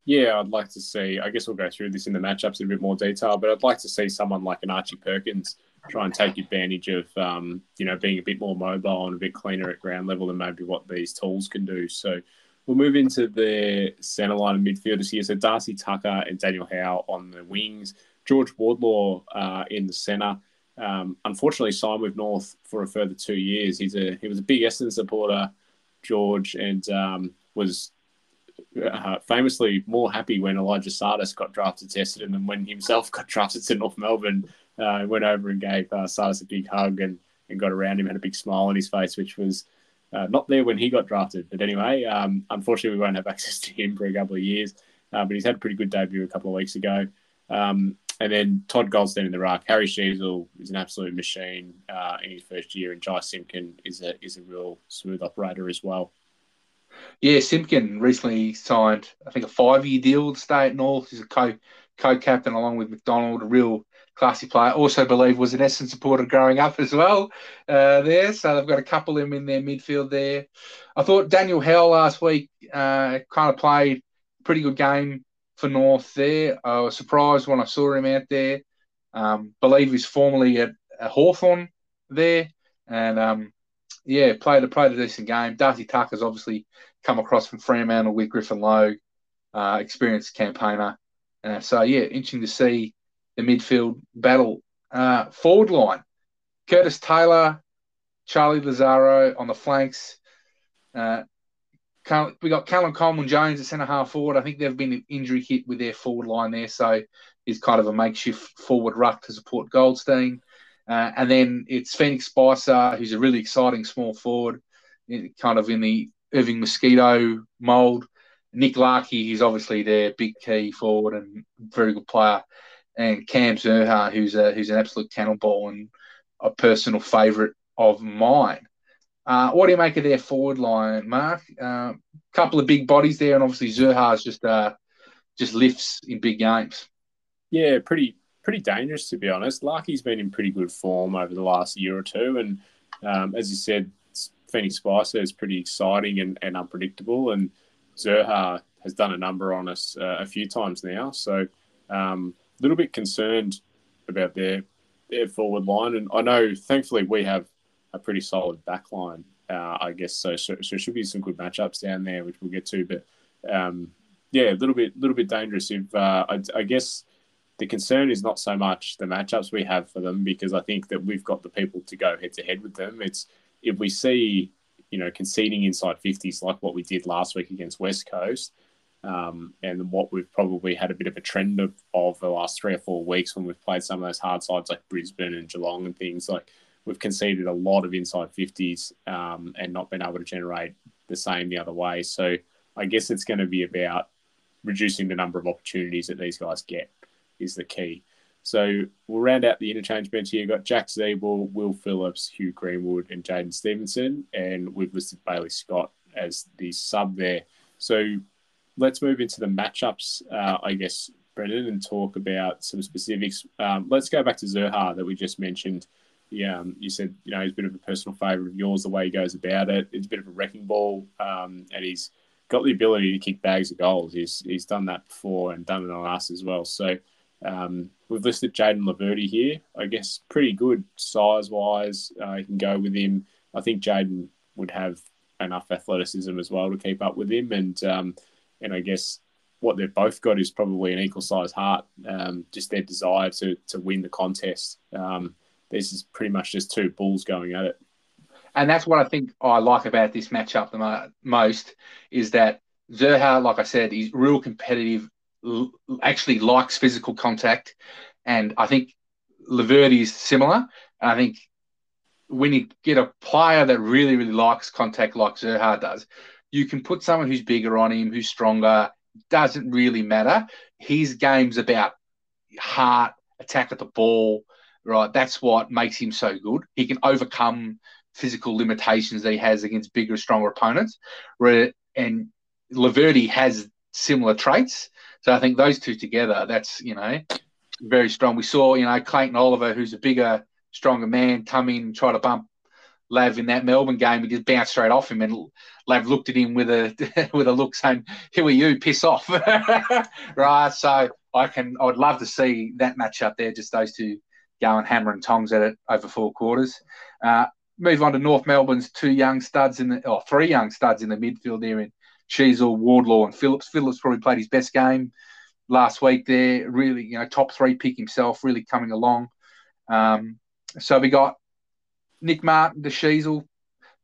Yeah, I'd like to see. I guess we'll go through this in the matchups in a bit more detail, but I'd like to see someone like an Archie Perkins try and take advantage of, um, you know, being a bit more mobile and a bit cleaner at ground level than maybe what these tools can do. So we'll move into the centre line of midfielders here. So Darcy Tucker and Daniel Howe on the wings, George Wardlaw uh, in the centre. Um, unfortunately, signed with North for a further two years. He's a he was a big Essendon supporter, George, and um, was uh, famously more happy when Elijah Tsatas got drafted to Essendon than when himself got drafted to North Melbourne. Uh, went over and gave uh, Tsatas a big hug and, and got around him, had a big smile on his face, which was uh, not there when he got drafted. But anyway, um, unfortunately, we won't have access to him for a couple of years. Uh, but he's had a pretty good debut a couple of weeks ago. Um, and then Todd Goldstein in the ruck. Harry Sheezel is an absolute machine uh, in his first year, and Jy Simpkin is a is a real smooth operator as well. Yeah, Simpkin recently signed, I think, a five year deal to stay at North. He's a co co captain along with McDonald, a real classy player. Also, believe was an Essendon supporter growing up as well uh, there. So they've got a couple of them in their midfield there. I thought Daniel Howe last week uh, kind of played pretty good game for North there. I was surprised when I saw him out there. Um, believe he's formerly at, at Hawthorn there. And um, yeah, played a played a decent game. Darcy Tucker's obviously come across from Fremantle with Griffin Logue, uh, experienced campaigner. Uh, so yeah, interesting to see the midfield battle. Uh, forward line: Curtis Taylor, Charlie Lazzaro on the flanks. Uh, we got Callum Coleman Jones at centre half forward. I think they've been injury hit with their forward line there, so he's kind of a makeshift forward ruck to support Goldstein. Uh, and then it's Phoenix Spicer, who's a really exciting small forward, kind of in the Irving Mosquito mould. Nick Larkey, he's obviously their big key forward and very good player. And Cam Zurhaar, who's a who's an absolute cannonball and a personal favourite of mine. Uh, what do you make of their forward line, Mark? A uh, couple of big bodies there, and obviously Zurhaar's just uh, just lifts in big games. Yeah, pretty pretty dangerous to be honest. Larkey's been in pretty good form over the last year or two, and um, as you said, Phoenix Spicer is pretty exciting and, and unpredictable, and Zurhaar has done a number on us uh, a few times now. So um, little bit concerned about their their forward line, and I know thankfully we have a pretty solid back line, uh, I guess. So, so, so should be some good matchups down there, which we'll get to. But um, yeah, a little bit, little bit dangerous. If uh, I, I, guess the concern is not so much the matchups we have for them, because I think that we've got the people to go head to head with them. It's if we see, you know, conceding inside fifties like what we did last week against West Coast. Um, and what we've probably had a bit of a trend of, of the last three or four weeks when we've played some of those hard sides like Brisbane and Geelong and things like we've conceded a lot of inside 50s um, and not been able to generate the same the other way. So I guess it's going to be about reducing the number of opportunities that these guys get is the key. So we'll round out the interchange bench here. We've got Jack Ziebell, Will Phillips, Hugh Greenwood, and Jaidyn Stevenson. And we've listed Bailey Scott as the sub there. So let's move into the matchups, uh, I guess, Brendan, and talk about some specifics. Um, let's go back to Zurhaar that we just mentioned yeah, um, you said you know he's a bit of a personal favourite of yours. The way he goes about it, it's a bit of a wrecking ball, um, and he's got the ability to kick bags of goals. He's he's done that before and done it on us as well. So um, we've listed Jayden Laverde here. I guess pretty good size wise. Uh, you can go with him. I think Jaden would have enough athleticism as well to keep up with him, and um, and I guess what they've both got is probably an equal size heart. Um, just their desire to to win the contest. Um, this is pretty much just two bulls going at it. And that's what I think I like about this matchup the mo- most is that Zurhaar, like I said, is real competitive, actually likes physical contact. And I think Laverde is similar. And I think when you get a player that really, really likes contact like Zurhaar does, you can put someone who's bigger on him, who's stronger, doesn't really matter. His game's about heart, attack at the ball, right? That's what makes him so good. He can overcome physical limitations that he has against bigger, stronger opponents. And Laverde has similar traits. So I think those two together, that's you know, very strong. We saw you know Clayton Oliver, who's a bigger, stronger man, come in and try to bump Lav in that Melbourne game. He just bounced straight off him, and Lav looked at him with a with a look saying, "Who are you? Piss off!" right. So I can, I would love to see that match up there. Just those two going hammer and tongs at it over four quarters. Uh, move on to North Melbourne's two young studs in the, or three young studs in the midfield there in Sheezel, Wardlaw, and Phillips. Phillips probably played his best game last week there. Really, you know, top three pick himself, really coming along. Um, so we got Nick Martin, the Sheezel,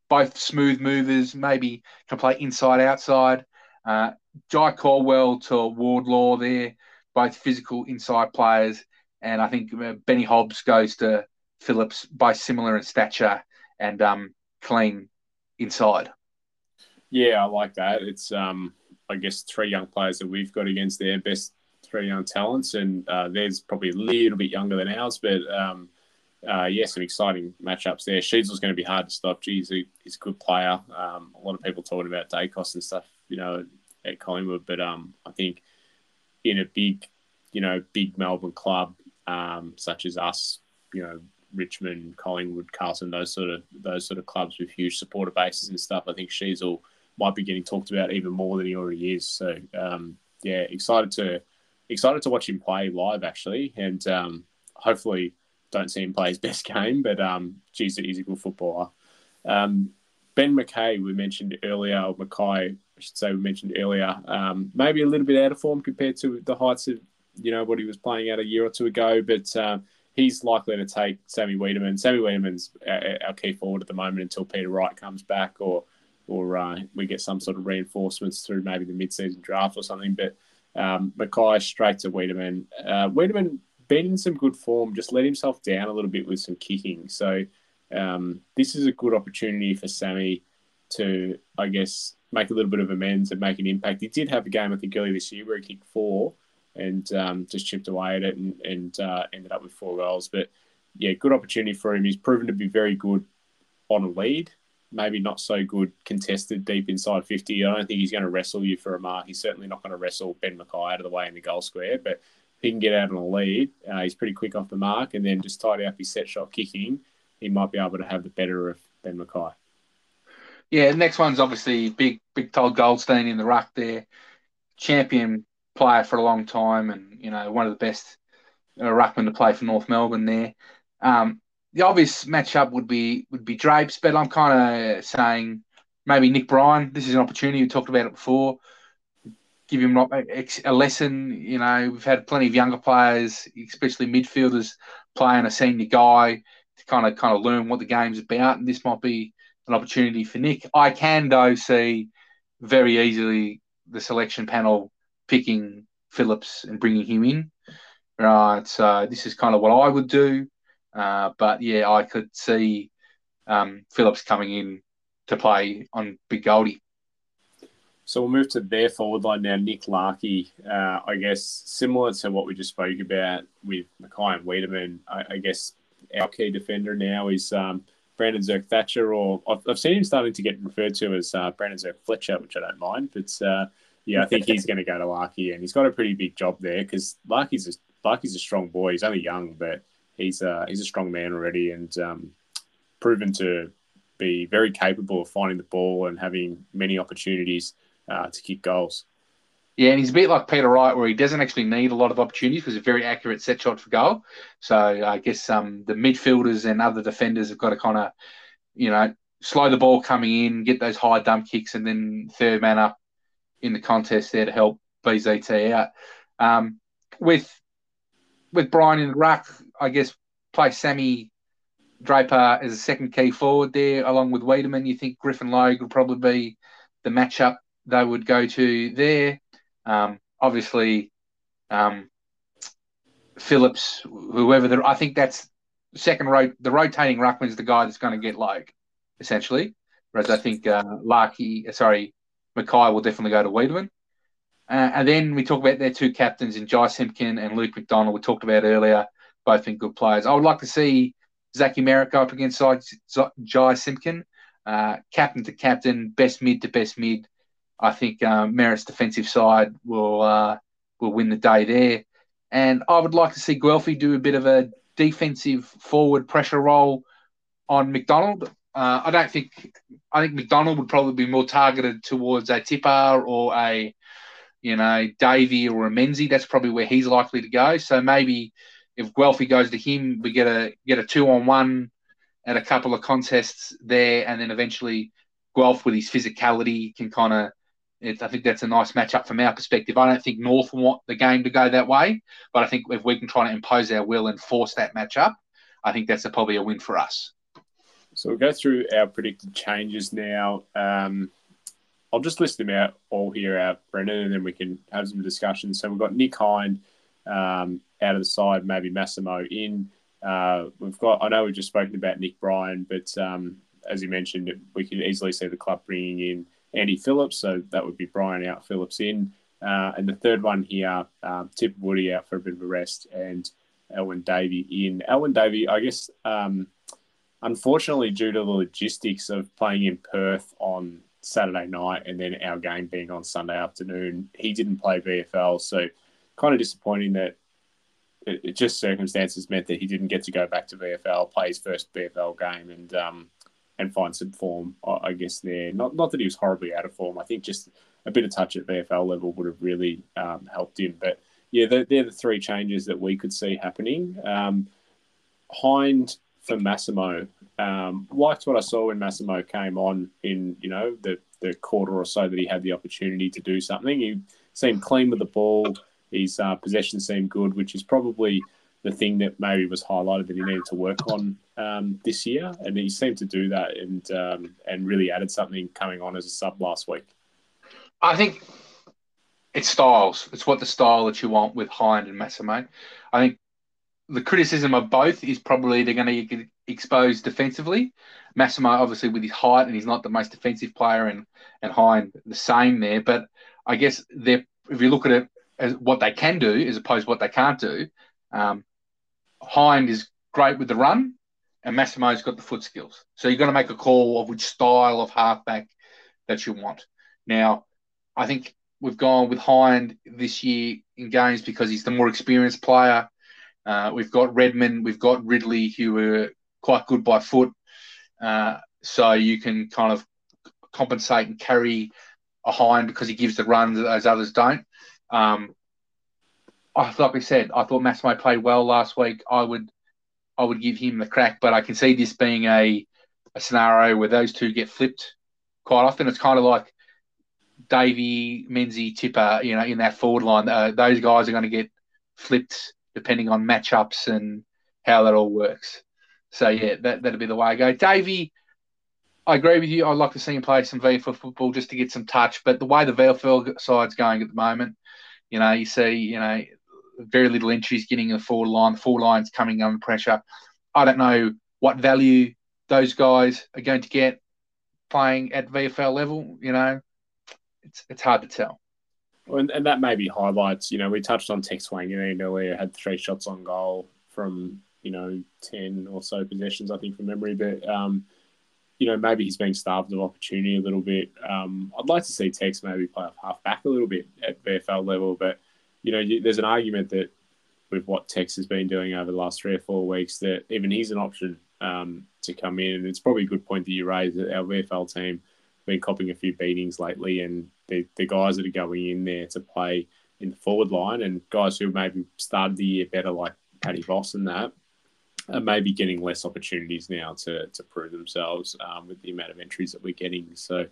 both smooth movers, maybe can play inside outside. Uh, Jye Caldwell to Wardlaw there, both physical inside players. And I think uh, Benny Hobbs goes to Phillips, both similar in stature and um, clean inside. Yeah, I like that. It's um, I guess three young players that we've got against their best three young talents, and uh, theirs probably a little bit younger than ours, but um, uh, yeah, some exciting matchups there. Sheezel's going to be hard to stop. Geez, he, he's a good player. Um, a lot of people talking about Daicos and stuff, you know, at Collingwood, but um, I think in a big, you know, big Melbourne club um, such as us, you know, Richmond, Collingwood, Carlton, those sort of those sort of clubs with huge supporter bases and stuff. I think Sheezel might be getting talked about even more than he already is. So um, yeah, excited to excited to watch him play live actually, and um, hopefully don't see him play his best game, but um, geez, he's a good footballer. Um, ben McKay, we mentioned earlier, or McKay, I should say, we mentioned earlier, um, maybe a little bit out of form compared to the heights of you know what he was playing at a year or two ago, but uh, he's likely to take Sammy Weideman. Sammy Weideman's our, key forward at the moment until Peter Wright comes back, or or uh, we get some sort of reinforcements through maybe the mid-season draft or something. But um, McKay straight to Weideman. Uh, Weideman been in some good form, just let himself down a little bit with some kicking. So um, this is a good opportunity for Sammy to, I guess, make a little bit of amends and make an impact. He did have a game, I think, earlier this year where he kicked four and um, just chipped away at it and, and uh, ended up with four goals. But yeah, good opportunity for him. He's proven to be very good on a lead. Maybe not so good contested deep inside 50. I don't think he's going to wrestle you for a mark. He's certainly not going to wrestle Ben McKay out of the way in the goal square. But he can get out on a lead, uh, he's pretty quick off the mark, and then just tidy up his set shot kicking, he might be able to have the better of Ben McKay. Yeah, the next one's obviously big, big Todd Goldstein in the ruck there, champion player for a long time, and you know one of the best uh, ruckmen to play for North Melbourne there. Um, the obvious matchup would be would be Drapes, but I'm kind of saying maybe Nick Bryan. This is an opportunity. We talked about it before give him a lesson. You know, we've had plenty of younger players, especially midfielders, playing a senior guy to kind of kind of learn what the game's about, and this might be an opportunity for Nick. I can though see very easily the selection panel picking Phillips and bringing him in. Right, so this is kind of what I would do, uh, but yeah, I could see um, Phillips coming in to play on Big Goldie. So we'll move to their forward line now. Nick Larkey, uh, I guess, similar to what we just spoke about with McKay and Weideman. I, I guess our key defender now is um, Brandon Zerk Thatcher, or I've, I've, seen him starting to get referred to as uh, Brandon Zerk Fletcher, which I don't mind. But uh, yeah, I think he's going to go to Larkey, and he's got a pretty big job there because Larkey's a, Larkey's a strong boy. He's only young, but he's uh, he's a strong man already, and um, proven to be very capable of finding the ball and having many opportunities uh, to kick goals. Yeah, and he's a bit like Peter Wright, where he doesn't actually need a lot of opportunities because he's a very accurate set shot for goal. So I guess um, the midfielders and other defenders have got to kind of, you know, slow the ball coming in, get those high dump kicks, and then third man up in the contest there to help BZT out. Um, with with Bryan in the ruck, I guess play Sammy Draper as a second key forward there, along with Weideman. You think Griffin Logue would probably be the matchup they would go to there. Um, obviously, um, Phillips, whoever the, I think that's second row. The rotating ruckman's the guy that's going to get like essentially. Whereas I think uh, Larkey, sorry, McKay will definitely go to Weideman. Uh, and then we talk about their two captains in Jy Simpkin and Luke McDonald. We talked about earlier, both being good players. I would like to see Zachy Merrett go up against Jy Simpkin, uh, captain to captain, best mid to best mid. I think um, Merrett's defensive side will uh, will win the day there. And I would like to see Guelfi do a bit of a defensive forward pressure role on McDonald. Uh, I don't think I think McDonald would probably be more targeted towards a Tipper or a you know Davy or a Menzie. That's probably where he's likely to go. So maybe if Guelfi goes to him, we get a get a two on one at a couple of contests there, and then eventually Guelph with his physicality can kind of. I think that's a nice matchup from our perspective. I don't think North want the game to go that way, but I think if we can try to impose our will and force that matchup, I think that's a, probably a win for us. So we'll go through our predicted changes now. Um, I'll just list them out all here out, Brendan, and then we can have some discussion. So we've got Nick Hind um, out of the side, maybe Massimo in. Uh, we've got, I know we've just spoken about Nick Bryan, but um, as you mentioned, we can easily see the club bringing in Andy Phillips, so that would be Bryan out, Phillips in. Uh, and the third one here, um, Tip Woody out for a bit of a rest, and Alwyn Davey in. Alwyn Davey, I guess, um, unfortunately, due to the logistics of playing in Perth on Saturday night and then our game being on Sunday afternoon, he didn't play VFL. So, kind of disappointing that it, it, just circumstances meant that he didn't get to go back to VFL, play his first VFL game, and um, and find some form. I guess there. Not not that he was horribly out of form. I think just a bit of touch at VFL level would have really um, helped him. But yeah, they're, they're, the three changes that we could see happening. Um, Hind for Massimo. Um, liked what I saw when Massimo came on in you know the the quarter or so that he had the opportunity to do something. He seemed clean with the ball. His uh, possession seemed good, which is probably the thing that maybe was highlighted that he needed to work on um, this year, and he seemed to do that and um, and really added something coming on as a sub last week. I think it's styles. It's what the style that you want with Hind and Massimo. I think the criticism of both is probably they're going to get exposed defensively. Massimo, obviously, with his height, and he's not the most defensive player, and and Hind the same there. But I guess they're if you look at it as what they can do as opposed to what they can't do, um, Hind is great with the run, and Massimo's got the foot skills. So you've got to make a call of which style of halfback that you want. Now, I think we've gone with Hind this year in games because he's the more experienced player. Uh, we've got Redman, we've got Ridley, who are quite good by foot. Uh, so you can kind of compensate and carry a Hind because he gives the run that those others don't. Um, I, like we said, I thought Massimo played well last week. I would, I would give him the crack, but I can see this being a, a scenario where those two get flipped quite often. It's kind of like Davey, Menzie, Tipper, you know, in that forward line. Uh, those guys are going to get flipped depending on matchups and how that all works. So yeah, that that'll be the way I go. Davey, I agree with you. I'd like to see him play some VFL football just to get some touch. But the way the VFL side's going at the moment, you know, you see, you know, very little entries getting the forward line, the line's coming under pressure. I don't know what value those guys are going to get playing at VFL level. You know, it's it's hard to tell. And, and that maybe highlights, you know, we touched on Tex Wanganeen earlier, had three shots on goal from, you know, 10 or so possessions, I think, from memory. But, um, you know, maybe he's being starved of opportunity a little bit. Um, I'd like to see Tex maybe play off half back a little bit at VFL level, but you know, there's an argument that with what Tex has been doing over the last three or four weeks, that even he's an option um, to come in. And it's probably a good point that you raised that our VFL team have been copying a few beatings lately, and the, the guys that are going in there to play in the forward line and guys who maybe started the year better, like Paddy Voss and that, are maybe getting less opportunities now to, to prove themselves um, with the amount of entries that we're getting. So,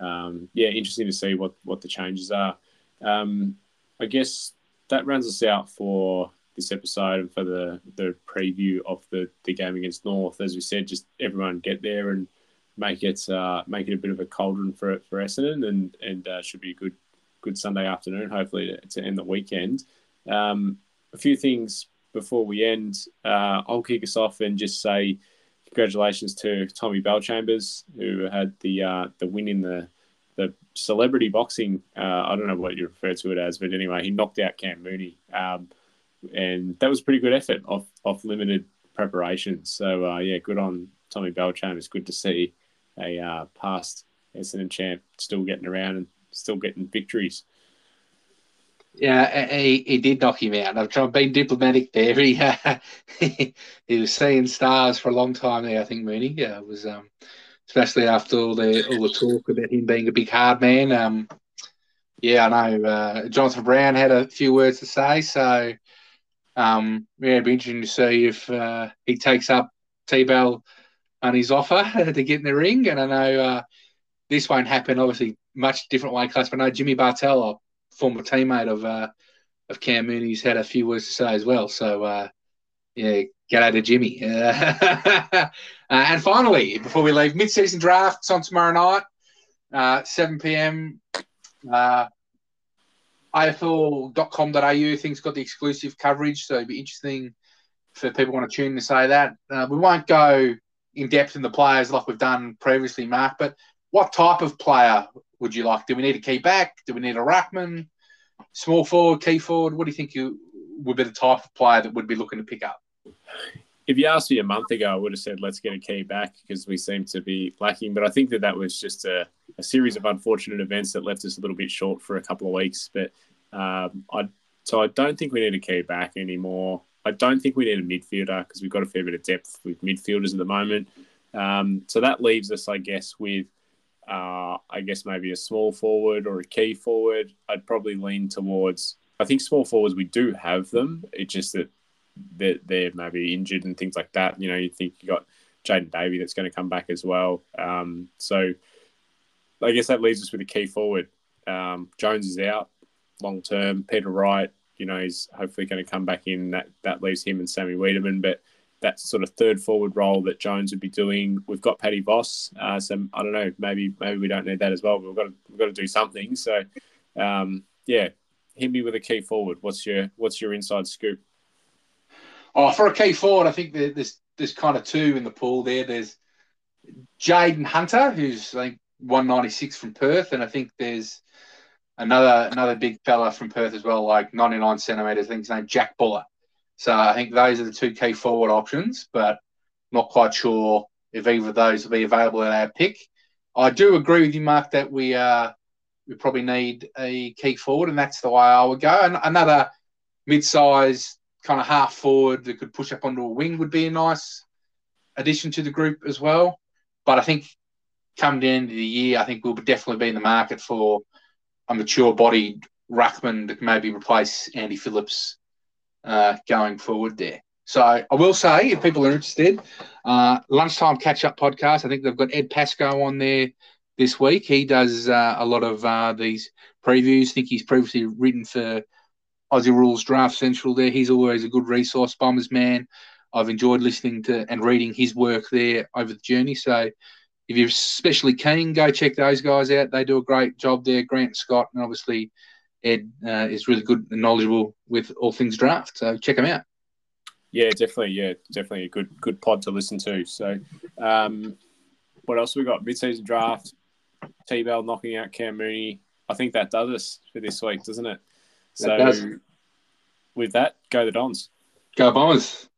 um, yeah, interesting to see what, what the changes are. Um, I guess that rounds us out for this episode and for the, the preview of the, the game against North. As we said, just everyone get there and make it uh, make it a bit of a cauldron for for Essendon, and and uh, should be a good good Sunday afternoon, hopefully to, to end the weekend. Um, a few things before we end. Uh, I'll kick us off and just say congratulations to Tommy Bellchambers who had the uh, the win in the the celebrity boxing. Uh, I don't know what you refer to it as, but anyway, he knocked out Cam Mooney, um, and that was a pretty good effort off off limited preparation. So uh, yeah, good on Tommy Belcham. It's good to see a uh, past Essendon champ still getting around and still getting victories. Yeah, he, he did knock him out. I've tried being diplomatic there. He, uh, he was seeing stars for a long time there. I think Mooney. Yeah, was um, especially after all the all the talk about him being a big hard man. Um, yeah, I know. Uh, Jonathan Brown had a few words to say, so um, yeah, it'd be interesting to see if uh, he takes up T-Bell on his offer to get in the ring. And I know uh, this won't happen, obviously, much different way class. But I know Jimmy Bartel, a former teammate of uh, of Cam Mooney's, had a few words to say as well. So uh, yeah, get out of Jimmy. uh, and finally, before we leave, mid-season drafts on tomorrow night, uh, 7 p.m. Uh, AFL.com.au thing's got the exclusive coverage, so it'd be interesting for people want to tune to say that. Uh, we won't go in depth in the players like we've done previously, Mark, but what type of player would you like? Do we need a key back? Do we need a ruckman? Small forward, key forward? What do you think you would be the type of player that would be looking to pick up? If you asked me a month ago, I would have said let's get a key back because we seem to be lacking. But I think that that was just a, a series of unfortunate events that left us a little bit short for a couple of weeks. But um, I so I don't think we need a key back anymore. I don't think we need a midfielder because we've got a fair bit of depth with midfielders at the moment. Um, so that leaves us, I guess, with uh, I guess maybe a small forward or a key forward. I'd probably lean towards. I think small forwards we do have them. It's just that they're, they're maybe injured and things like that. You know, you think you got Jaden Davey that's going to come back as well. Um, so I guess that leaves us with a key forward. Um, Jones is out long term. Peter Wright, you know, he's hopefully going to come back in. That that leaves him and Sammy Weideman, but that sort of third forward role that Jones would be doing. We've got Paddy Voss. Uh, so I don't know, maybe maybe we don't need that as well. But we've got to, we've got to do something. So um, yeah, hit me with a key forward. What's your what's your inside scoop? Oh, for a key forward, I think there's there's kind of two in the pool there. There's Jaden Hunter, who's I think 196 from Perth, and I think there's another another big fella from Perth as well, like 99 centimeters. I think his name Jack Buller. So I think those are the two key forward options, but not quite sure if either of those will be available at our pick. I do agree with you, Mark, that we uh, we probably need a key forward, and that's the way I would go. And another mid-size kind of half forward that could push up onto a wing would be a nice addition to the group as well. But I think come the end of the year, I think we'll definitely be in the market for a mature-bodied ruckman to maybe replace Andy Phillips uh, going forward there. So I will say, if people are interested, uh, lunchtime catch-up podcast. I think they've got Ed Pascoe on there this week. He does uh, a lot of uh, these previews. I think he's previously written for Aussie Rules Draft Central. There, he's always a good resource. Bombers man. I've enjoyed listening to and reading his work there over the journey. So if you're especially keen, go check those guys out. They do a great job there. Grant Scott, and obviously Ed uh, is really good and knowledgeable with all things draft. So check them out. Yeah, definitely. Yeah, definitely a good good pod to listen to. So, um, what else we got? Mid-season draft. T Bell knocking out Cam Mooney. I think that does us for this week, doesn't it? So with that, go the Dons. Go Bombers.